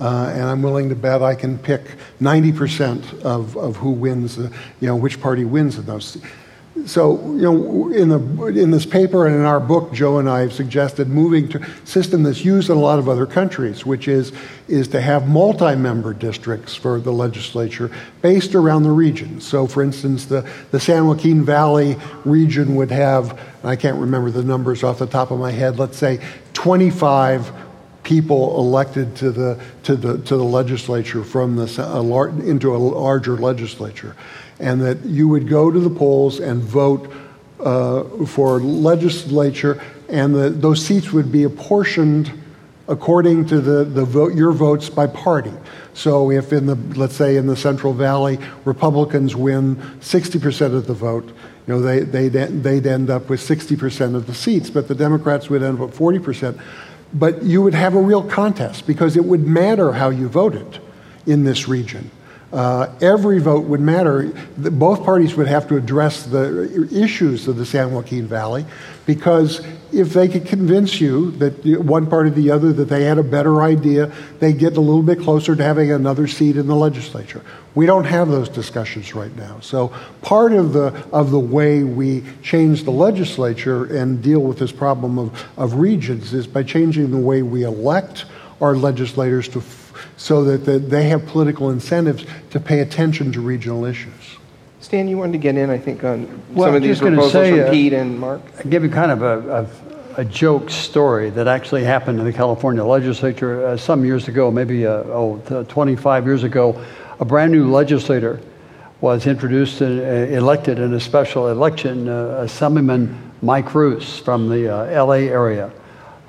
Speaker 6: Uh, and I'm willing to bet I can pick 90% of, of who wins, you know, which party wins in those so, you know, in, the, in this paper and in our book, Joe and I have suggested moving to a system that's used in a lot of other countries, which is, is to have multi-member districts for the legislature based around the region. So, for instance, the, the San Joaquin Valley region would have, I can't remember the numbers off the top of my head, let's say 25 people elected to the, to the, to the legislature from the, into a larger legislature and that you would go to the polls and vote uh, for legislature, and those seats would be apportioned according to the, the vote, your votes by party. So if in the, let's say in the Central Valley, Republicans win 60% of the vote, you know, they, they'd, they'd end up with 60% of the seats, but the Democrats would end up with 40%. But you would have a real contest because it would matter how you voted in this region. Uh, every vote would matter. Both parties would have to address the issues of the San Joaquin Valley because if they could convince you that one part or the other that they had a better idea, they get a little bit closer to having another seat in the legislature. We don't have those discussions right now. So part of the of the way we change the legislature and deal with this problem of, of regions is by changing the way we elect our legislators to so that the, they have political incentives to pay attention to regional issues.
Speaker 2: Stan, you wanted to get in, I think, on
Speaker 3: well,
Speaker 2: some of these proposals
Speaker 3: say,
Speaker 2: from
Speaker 3: uh,
Speaker 2: Pete and Mark.
Speaker 3: I'll give you kind of a, a, a, joke story that actually happened in the California legislature uh, some years ago, maybe uh, oh, 25 years ago. A brand new legislator was introduced and uh, elected in a special election, uh, Assemblyman Mike Roos from the uh, LA area.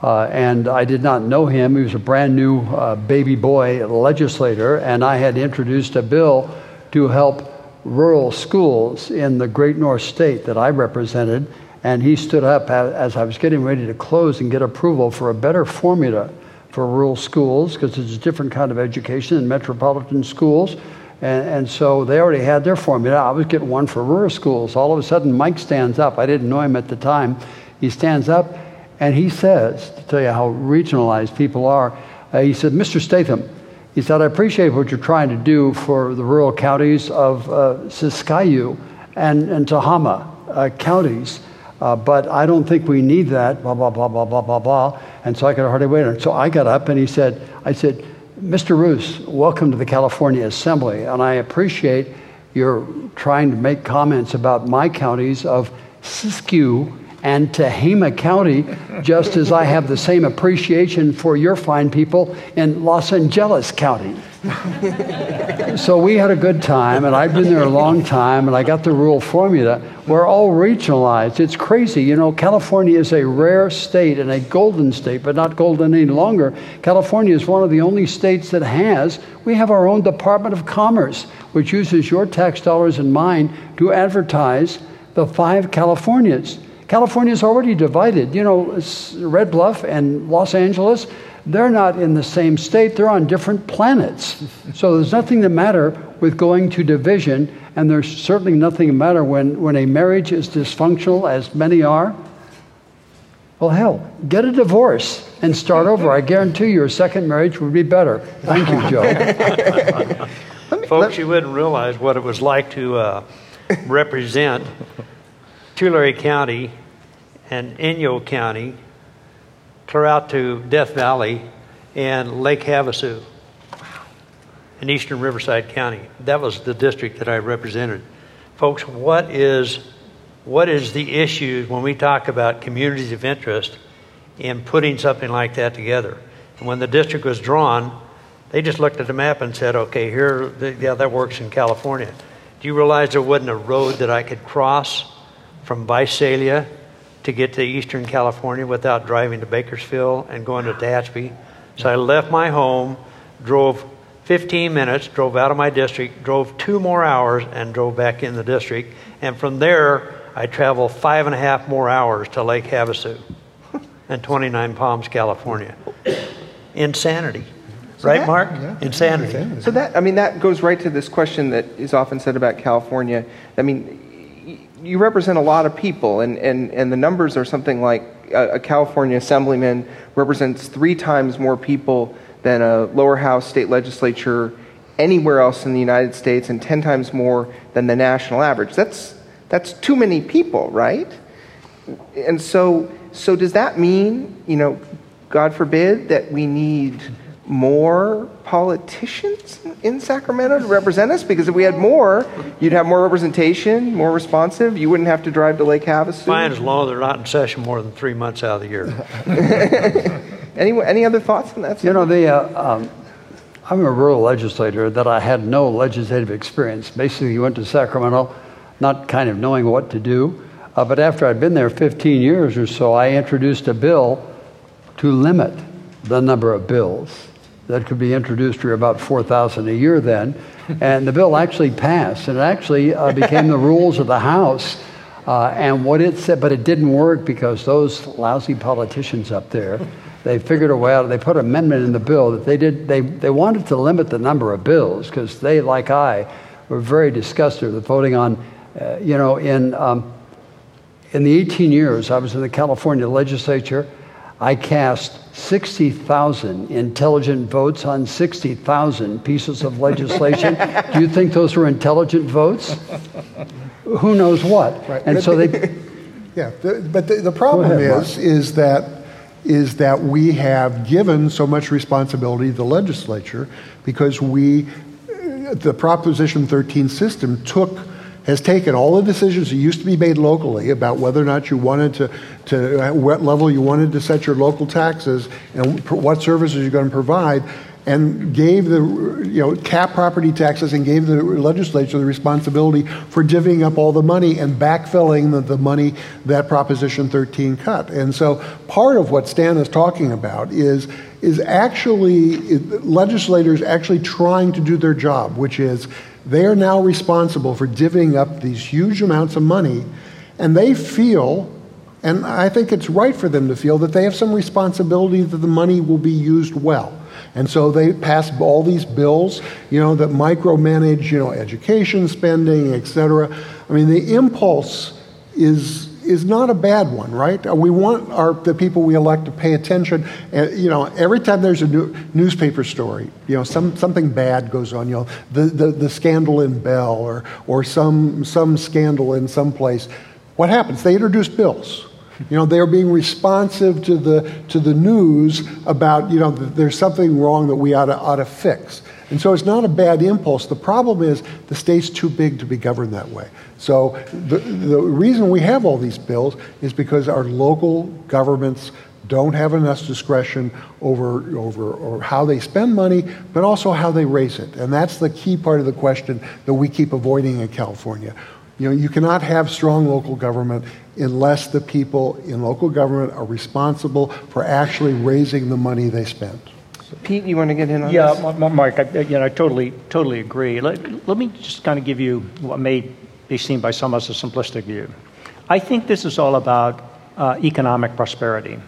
Speaker 3: Uh, and I did not know him. He was a brand new uh, baby boy legislator, and I had introduced a bill to help rural schools in the great North State that I represented. And he stood up as I was getting ready to close and get approval for a better formula for rural schools because it's a different kind of education than metropolitan schools. And, and, so they already had their formula. I was getting one for rural schools. All of a sudden, Mike stands up. I didn't know him at the time. He stands up and he says, to tell you how regionalized people are, uh, he said, Mr. Statham, he said, I appreciate what you're trying to do for the rural counties of uh, Siskiyou and, and Tehama uh, counties, uh, but I don't think we need that, blah, blah, blah, blah, blah, blah, blah. And so I could hardly wait. And so I got up and he said, I said, Mr. Roos, welcome to the California Assembly, and I appreciate your trying to make comments about my counties of Siskiyou and Tehama County, just as I have the same appreciation for your fine people in Los Angeles County. so we had a good time, and I've been there a long time, and I got the rural formula. We're all regionalized. It's crazy. You know, California is a rare state and a golden state, but not golden any longer. California is one of the only states that has, we have our own Department of Commerce, which uses your tax dollars and mine to advertise the five Californias. California is already divided. You know, Red Bluff and Los Angeles, they're not in the same state, they're on different planets. So there's nothing the matter with going to division, and there's certainly nothing the matter when, when a marriage is dysfunctional, as many are. Well, hell, get a divorce and start over. I guarantee your second marriage would be better. Thank you, Joe.
Speaker 5: Folks, you wouldn't realize what it was like to uh, represent Tulare County and Inyo County, clear out to Death Valley and Lake Havasu in eastern Riverside County. That was the district that I represented. Folks, what is what is the issue when we talk about communities of interest in putting something like that together? And when the district was drawn, they just looked at the map and said, okay, here, yeah, that works in California. Do you realize there wasn't a road that I could cross from Visalia to get to Eastern California without driving to Bakersfield and going to Tehachapi. So I left my home, drove 15 minutes, drove out of my district, drove two more hours, and drove back in the district. And from there, I traveled five and a half more hours to Lake Havasu and 29 Palms, California. Insanity. So right, that, Mark? Yeah, Insanity. Insanity.
Speaker 2: So that, I mean, that goes right to this question that is often said about California. I mean, you represent a lot of people, and, and, and the numbers are something like a, a, California assemblyman represents three times more people than a lower house state legislature anywhere else in the United States, and 10 times more than the national average. That's, that's too many people, right? And so, so does that mean, you know, God forbid, that we need more politicians in Sacramento to represent us? Because if we had more, you'd have more representation, more responsive. You wouldn't have to drive to Lake Havasu.
Speaker 5: Fine as long as they're not in session more than three months out of the year.
Speaker 2: any, any other thoughts on that?
Speaker 3: You know, the, uh, um, I'm a rural legislator that I had no legislative experience. Basically, you went to Sacramento not kind of knowing what to do. Uh, but after I'd been there 15 years or so, I introduced a bill to limit the number of bills that could be introduced were about 4,000 a year then. And the bill actually passed, and it actually uh, became the rules of the House. Uh, and what it said, but it didn't work because those lousy politicians up there, they figured a way out. They put an amendment in the bill that they did. They they wanted to limit the number of bills because they, like I, were very disgusted with voting on. Uh, you know, in um, in the 18 years I was in the California legislature, I cast 60,000 intelligent votes on 60,000 pieces of legislation. Do you think those were intelligent votes? Who knows what?
Speaker 6: Right.
Speaker 3: And
Speaker 6: But
Speaker 3: so they.
Speaker 6: Yeah, but the, the problem
Speaker 3: ahead, Mark.
Speaker 6: is is that is that we have given so much responsibility to the legislature because we the Proposition 13 system took has taken all the decisions that used to be made locally about whether or not you wanted to, to at what level you wanted to set your local taxes and what services you're going to provide and gave the you know cap property taxes and gave the legislature the responsibility for divvying up all the money and backfilling the, the money that Proposition 13 cut. And so part of what Stan is talking about is is actually legislators actually trying to do their job, which is they are now responsible for divvying up these huge amounts of money, and they feel and I think it's right for them to feel that they have some responsibility that the money will be used well. And so they pass all these bills, you know, that micromanage, you know, education spending, et cetera. I mean, the impulse is is not a bad one, right? Uh, We want our the people we elect to pay attention. And you know, every time there's a new, newspaper story, you know, some something bad goes on. You know, the, the the scandal in Bell or or some some scandal in some place. What happens? They introduce bills. You know, they're being responsive to the, to the news about, you know, there's something wrong that we ought to, ought to fix. And so it's not a bad impulse. The problem is the state's too big to be governed that way. So the, the reason we have all these bills is because our local governments don't have enough discretion over, over or how they spend money, but also how they raise it. And that's the key part of the question that we keep avoiding in California. You know, you cannot have strong local government unless the people in local government are responsible for actually raising the money they spend.
Speaker 2: Pete, you want to get in on
Speaker 7: Yeah,
Speaker 2: this?
Speaker 7: Ma- Mark, I, you know, I totally, totally agree. Let, let me just kind of give you what may be seen by some as a simplistic view. I think this is all about uh, economic prosperity.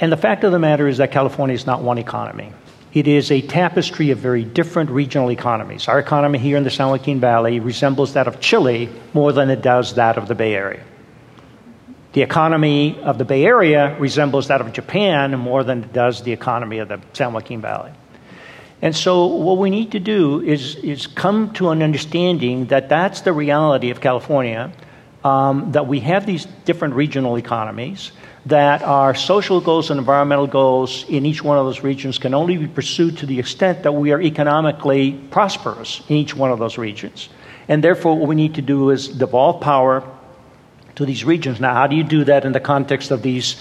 Speaker 7: And the fact of the matter is that California is not one economy. It is a tapestry of very different regional economies. Our economy here in the San Joaquin Valley resembles that of Chile more than it does that of the Bay Area. The economy of the Bay Area resembles that of Japan more than it does the economy of the San Joaquin Valley. And so, what we need to do is, is come to an understanding that that's the reality of California, um, that we have these different regional economies, that our social goals and environmental goals in each one of those regions can only be pursued to the extent that we are economically prosperous in each one of those regions. And therefore, what we need to do is devolve power to these regions. Now, how do you do that in the context of these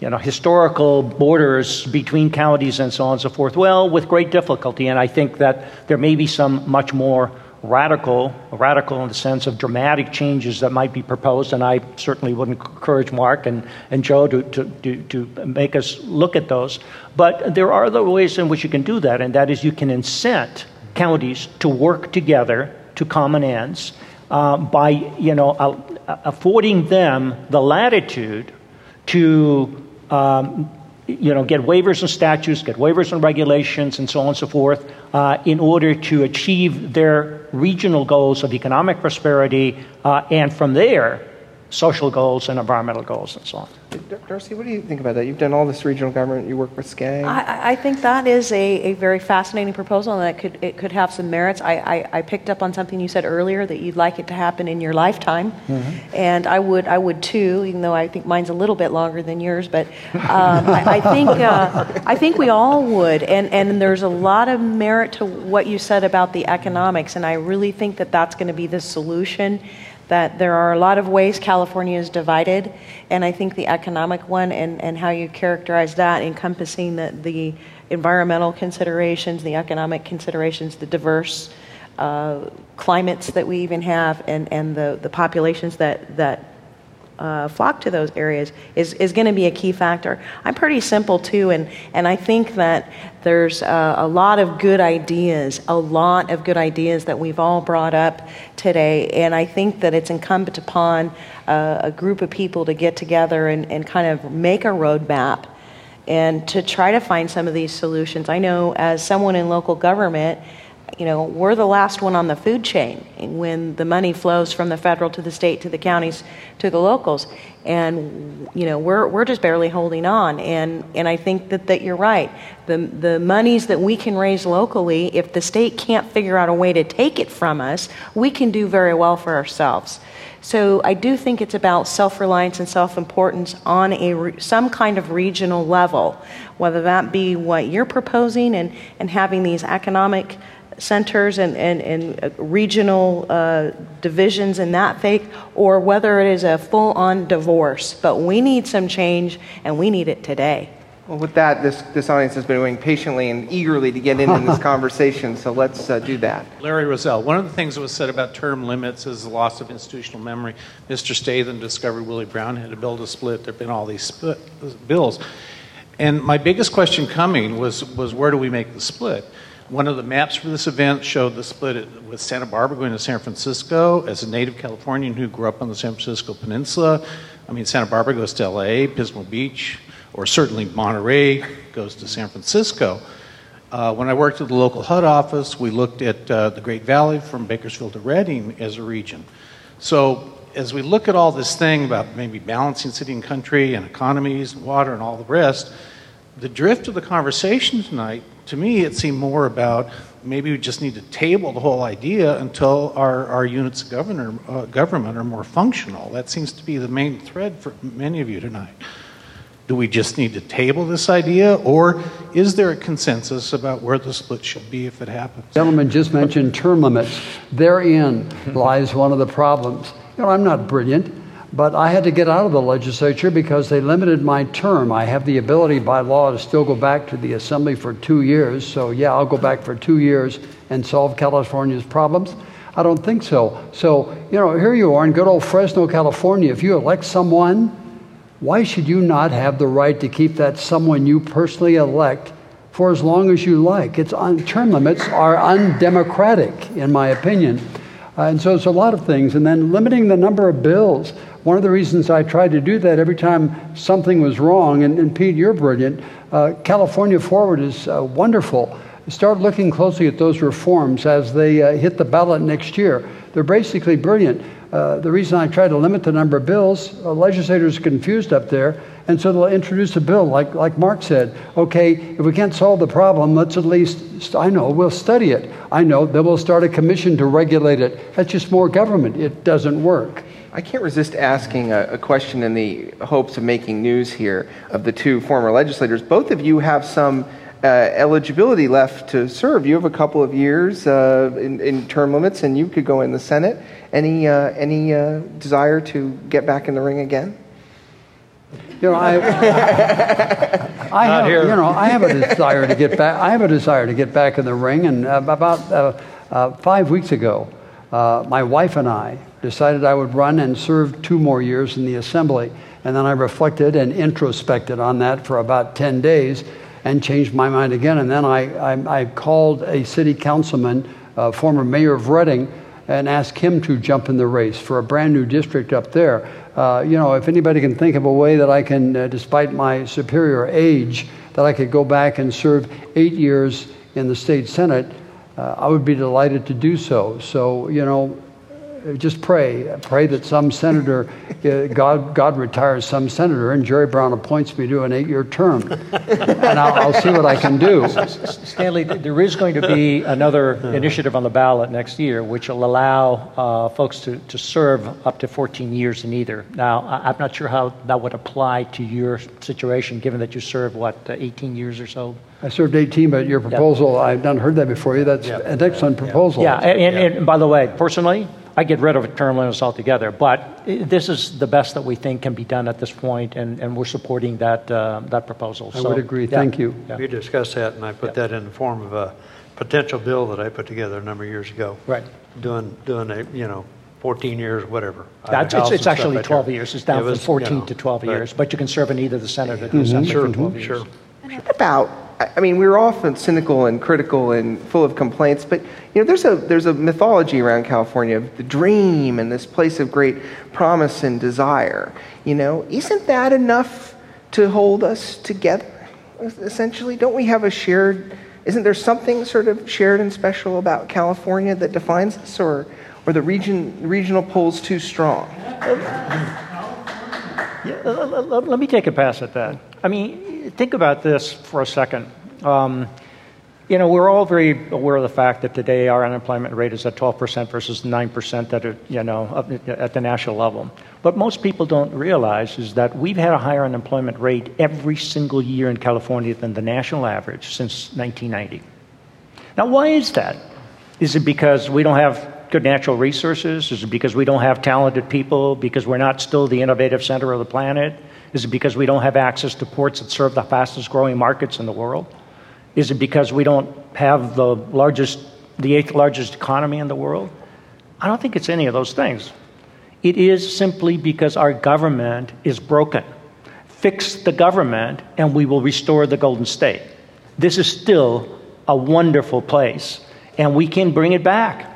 Speaker 7: you know, historical borders between counties and so on and so forth? Well, with great difficulty. And I think that there may be some much more radical, radical in the sense of dramatic changes that might be proposed. And I certainly would encourage Mark and, and Joe to, to, to, to make us look at those. But there are other ways in which you can do that, and that is you can incent counties to work together to common ends uh, by, you know, uh, affording them the latitude to um, you know, get waivers and statutes, get waivers and regulations, and so on and so forth, uh, in order to achieve their regional goals of economic prosperity, uh, and from there, social goals and environmental goals, and so on.
Speaker 2: Dar- Darcy, what do you think about that? You've done all this regional government. You work with SCAG.
Speaker 4: I, I think that is a, a very fascinating proposal, and that could it could have some merits. I, I, I picked up on something you said earlier that you'd like it to happen in your lifetime, and I would I would too, even though I think mine's a little bit longer than yours. But um, I, I think uh, I think we all would, and and there's a lot of merit to what you said about the economics, and I really think that that's going to be the solution that there are a lot of ways California is divided, and I think the economic one and, and how you characterize that, encompassing the, the environmental considerations, the economic considerations, the diverse uh, climates that we even have, and, and the, the populations that, that uh, flock to those areas is, is going to be a key factor. I'm pretty simple too, and, and I think that there's uh, a lot of good ideas, a lot of good ideas that we've all brought up today. And I think that it's incumbent upon uh, a group of people to get together and, and kind of make a roadmap and to try to find some of these solutions. I know as someone in local government, you know, we're the last one on the food chain when the money flows from the federal to the state to the counties to the locals. And, you know, we're, we're just barely holding on. And, and I think that, that you're right. The, the monies that we can raise locally, if the state can't figure out a way to take it from us, we can do very well for ourselves. So I do think it's about self-reliance and self-importance on a some kind of regional level, whether that be what you're proposing and, and having these economic centers and, and, and uh, regional uh, divisions in that faith, or whether it is a full on divorce. But we need some change, and we need it today.
Speaker 2: Well, with that, this, this audience has been waiting patiently and eagerly to get into this conversation, so let's uh, do that.
Speaker 8: Larry Roselle, one of the things that was said about term limits is the loss of institutional memory. Mr. Statham discovered Willie Brown had to build a split. There have been all these split, bills. And my biggest question coming was, was where do we make the split? One of the maps for this event showed the split with Santa Barbara going to San Francisco. As a native Californian who grew up on the San Francisco Peninsula, I mean, Santa Barbara goes to LA, Pismo Beach, or certainly Monterey goes to San Francisco. Uh, when I worked at the local HUD office, we looked at uh, the Great Valley from Bakersfield to Redding as a region. So, as we look at all this thing about maybe balancing city and country and economies and water and all the rest, the drift of the conversation tonight to me, it seemed more about maybe we just need to table the whole idea until our, our units of governor, uh, government are more functional. That seems to be the main thread for many of you tonight. Do we just need to table this idea, or is there a consensus about where the split should be if it happens?
Speaker 3: Gentleman just mentioned term limits. Therein lies one of the problems. You know, I'm not brilliant. But I had to get out of the legislature because they limited my term. I have the ability by law to still go back to the assembly for two years. So, yeah, I'll go back for two years and solve California's problems. I don't think so. So, you know, here you are in good old Fresno, California. If you elect someone, why should you not have the right to keep that someone you personally elect for as long as you like? It's un- term limits are undemocratic, in my opinion. Uh, and so it's a lot of things. And then limiting the number of bills. One of the reasons I tried to do that every time something was wrong, and, and Pete, you're brilliant, uh, California Forward is uh, wonderful. Start looking closely at those reforms as they uh, hit the ballot next year. They're basically brilliant. Uh, the reason I try to limit the number of bills, uh, legislators are confused up there, and so they'll introduce a bill, like, like Mark said. Okay, if we can't solve the problem, let's at least, I know, we'll study it. I know, then we'll start a commission to regulate it. That's just more government. It doesn't work.
Speaker 2: I can't resist asking a, a, question in the hopes of making news here of the two former legislators. Both of you have some uh, eligibility left to serve. You have a couple of years uh, in, in, term limits, and you could go in the Senate. Any uh, any uh, desire to get back in the ring again?
Speaker 3: You know, I, I have, you know, I have a desire to get back. I have a desire to get back in the ring, and uh, about uh, five weeks ago, my wife and I decided I would run and serve two more years in the assembly. And then I reflected and introspected on that for about 10 days and changed my mind again. And then I, I, I called a city councilman, uh, former mayor of Redding, and asked him to jump in the race for a brand new district up there. Uh, you know, if anybody can think of a way that I can, uh, despite my superior age, that I could go back and serve eight years in the state senate, uh, I would be delighted to do so. So, you know, just pray. Pray that some senator, uh, God, God retires some senator, and Jerry Brown appoints me to an eight year term. and I'll, I'll, see what I can do.
Speaker 7: Stanley, there is going to be another initiative on the ballot next year which will allow uh, folks to, to serve up to 14 years in either. Now, I'm not sure how that would apply to your situation, given that you served, what, 18 years or so?
Speaker 3: I served 18, but your proposal, yep. I've not heard that before you. That's yep. an excellent proposal.
Speaker 7: Yeah, and, and by the way, personally, I get rid of term limits altogether. But this is the best that we think can be done at this point, and, and we're supporting that, uh, that proposal.
Speaker 3: I so, would agree. Yeah. Thank you.
Speaker 5: Yeah. We discussed that, and I put yeah. that in the form of a potential bill that I put together a number of years ago.
Speaker 7: Right.
Speaker 5: Doing, doing a, you know, 14 years, whatever.
Speaker 7: That's, it's, it's actually 12 years. It's down was, from 14 you know, to 12 years, but you can serve in either the Senate or the mm-hmm. Assembly
Speaker 5: sure,
Speaker 7: for 12
Speaker 5: years. Sure.
Speaker 2: What about I mean, we're often cynical and critical and full of complaints, but you know, there's a there's a mythology around California of the dream and this place of great promise and desire. You know, isn't that enough to hold us together? Essentially, don't we have a shared? Isn't there something sort of shared and special about California that defines us, or or the region regional poles too strong?
Speaker 7: Yeah, let me take a pass at that. I mean, think about this for a second. Um, you know, we're all very aware of the fact that today our unemployment rate is at 12% versus 9% that are, you know, at the national level. But most people don't realize is that we've had a higher unemployment rate every single year in California than the national average since 1990. Now, why is that? Is it because we don't have good natural resources? Is it because we don't have talented people? Because we're not still the innovative center of the planet? Is it because we don't have access to ports that serve the fastest growing markets in the world? Is it because we don't have the largest, the eighth largest economy in the world? I don't think it's any of those things. It is simply because our government is broken. Fix the government, and we will restore the Golden State. This is still a wonderful place, and we can bring it back.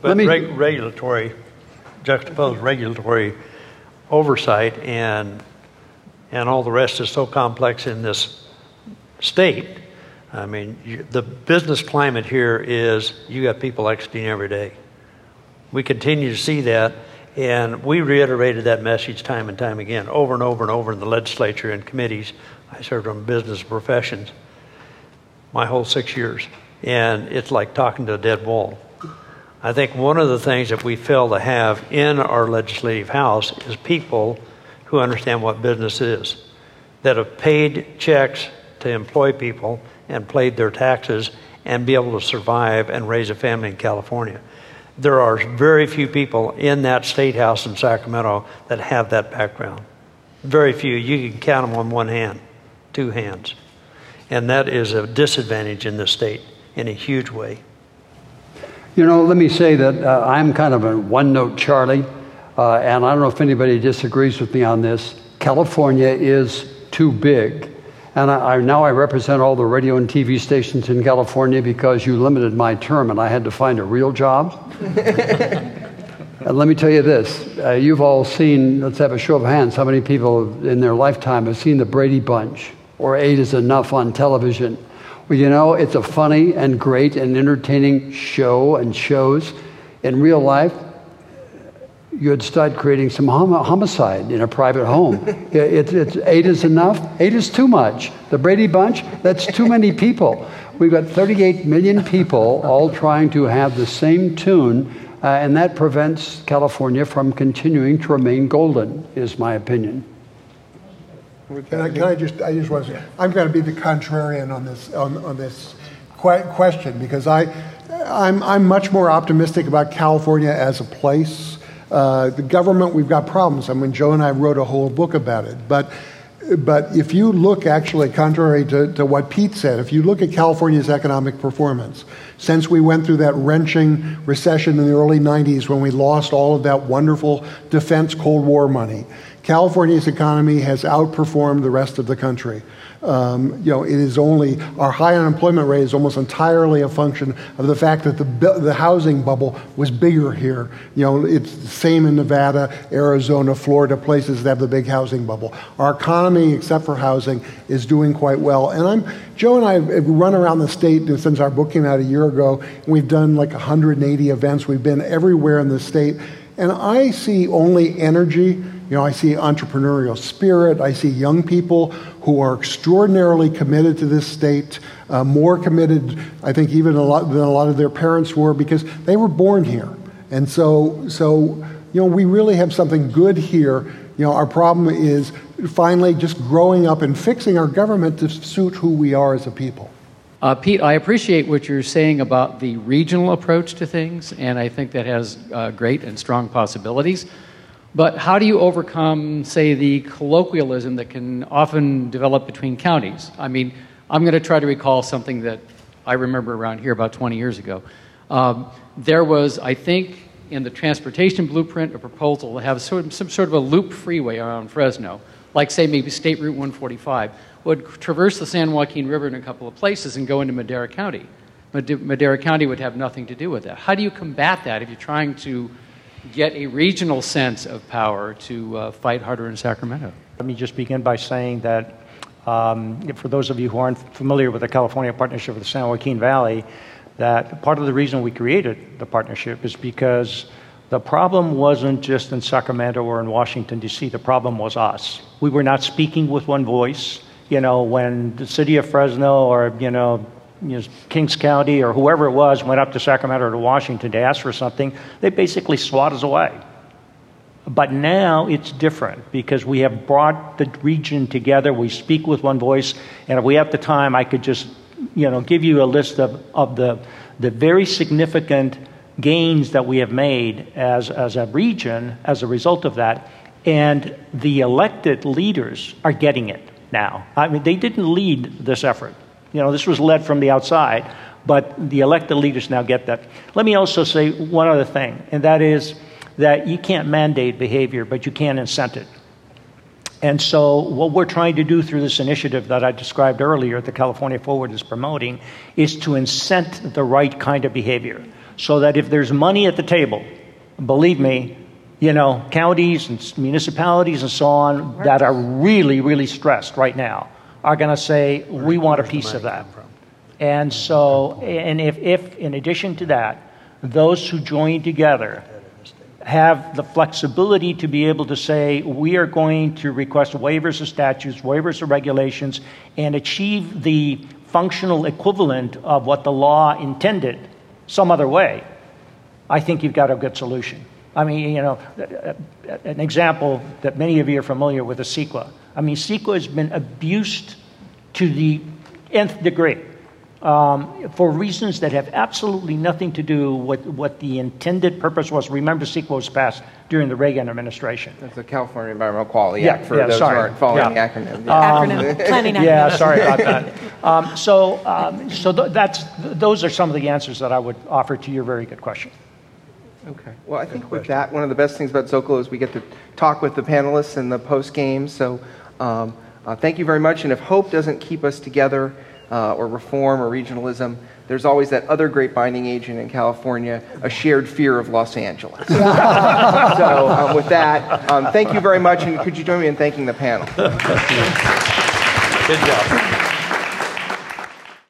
Speaker 5: But me... reg- regulatory, juxtaposed regulatory oversight and and all the rest is so complex in this state. I mean, you, the business climate here is you got people exiting every day. We continue to see that, and we reiterated that message time and time again, over and over and over in the legislature and committees. I served on business professions my whole six years, and it's like talking to a dead wall. I think one of the things that we fail to have in our legislative house is people who understand what business is, that have paid checks to employ people and paid their taxes and be able to survive and raise a family in California. There are very few people in that state house in Sacramento that have that background. Very few. You can count them on one hand, two hands. And that is a disadvantage in this state in a huge way.
Speaker 3: You know, let me say that uh, I'm kind of a one note Charlie, uh, and I don't know if anybody disagrees with me on this. California is too big. And I, I, now I represent all the radio and TV stations in California because you limited my term and I had to find a real job. and let me tell you this uh, you've all seen, let's have a show of hands, how many people in their lifetime have seen the Brady Bunch or Eight is Enough on television? Well, you know, it's a funny and great and entertaining show and shows. In real life, you'd start creating some homicide in a private home. it, it's, eight is enough, eight is too much. The Brady Bunch, that's too many people. We've got 38 million people all trying to have the same tune, uh, and that prevents California from continuing to remain golden, is my opinion.
Speaker 6: Can I, can I just, I just want to I'm going to be the contrarian on this, on, on this question because I, I'm, I'm much more optimistic about California as a place. Uh, the government, we've got problems. I mean, Joe and I wrote a whole book about it. But, but if you look actually, contrary to, to what Pete said, if you look at California's economic performance, since we went through that wrenching recession in the early 90s when we lost all of that wonderful defense Cold War money, California's economy has outperformed the rest of the country. Um, you know, it is only our high unemployment rate is almost entirely a function of the fact that the the housing bubble was bigger here. You know, it's the same in Nevada, Arizona, Florida, places that have the big housing bubble. Our economy, except for housing, is doing quite well. And I'm Joe and I have run around the state since our book came out a year ago. We've done like 180 events. We've been everywhere in the state, and I see only energy you know, I see entrepreneurial spirit. I see young people who are extraordinarily committed to this state, uh, more committed, I think, even a lot than a lot of their parents were because they were born here. And so, so you know, we really have something good here. You know, our problem is finally just growing up and fixing our government to suit who we are as a people.
Speaker 9: Uh, Pete, I appreciate what you're saying about the regional approach to things, and I think that has uh, great and strong possibilities. But how do you overcome, say, the colloquialism that can often develop between counties? I mean, I'm going to try to recall something that I remember around here about 20 years ago. Um, there was, I think, in the transportation blueprint, a proposal to have sort of, some sort of a loop freeway around Fresno, like say maybe State Route 145, would traverse the San Joaquin River in a couple of places and go into Madera County. Madera County would have nothing to do with that. How do you combat that if you're trying to get a regional sense of power to uh, fight harder in Sacramento?
Speaker 7: Let me just begin by saying that um, for those of you who aren't familiar with the California Partnership of the San Joaquin Valley, that part of the reason we created the partnership is because the problem wasn't just in Sacramento or in Washington, D.C., the problem was us. We were not speaking with one voice. You know, when the city of Fresno or, you know, you know, Kings County or whoever it was went up to Sacramento or to Washington to ask for something, they basically swat us away. But now it's different because we have brought the region together. We speak with one voice, and if we have the time, I could just, you know, give you a list of, of the, the very significant gains that we have made as, as a region as a result of that. And the elected leaders are getting it now. I mean, they didn't lead this effort. You know, this was led from the outside, but the elected leaders now get that. Let me also say one other thing, and that is that you can't mandate behavior, but you can incent it. And so, what we're trying to do through this initiative that I described earlier, the California Forward is promoting, is to incent the right kind of behavior. So that if there's money at the table, believe me, you know, counties and municipalities and so on that are really, really stressed right now are going to say, we want a piece of that. And so, and if, if in addition to that, those who join together have the flexibility to be able to say, we are going to request waivers of statutes, waivers of regulations, and achieve the functional equivalent of what the law intended some other way, I think you've got a good solution. I mean, you know, an example that many of you are familiar with is CEQA. I mean, CEQA has been abused to the nth degree um, for reasons that have absolutely nothing to do with what the intended purpose was. Remember, CEQA was passed during the Reagan administration.
Speaker 2: That's the California Environmental Quality yeah, Act for yeah, those
Speaker 7: sorry.
Speaker 2: who aren't following
Speaker 7: yeah.
Speaker 2: the acronym.
Speaker 4: Yeah. Um, acronym. Planning
Speaker 7: Yeah, sorry about that. Um, so, um, so th- that's th- those are some of the answers that I would offer to your very good question.
Speaker 2: Okay. Well, I think with that, one of the best things about Zocalo is we get to talk with the panelists in the post game. So, um, uh, thank you very much. And if hope doesn't keep us together, uh, or reform or regionalism, there's always that other great binding agent in California, a shared fear of Los Angeles. so, um, with that, um, thank you very much. And could you join me in thanking the panel?
Speaker 5: Good job.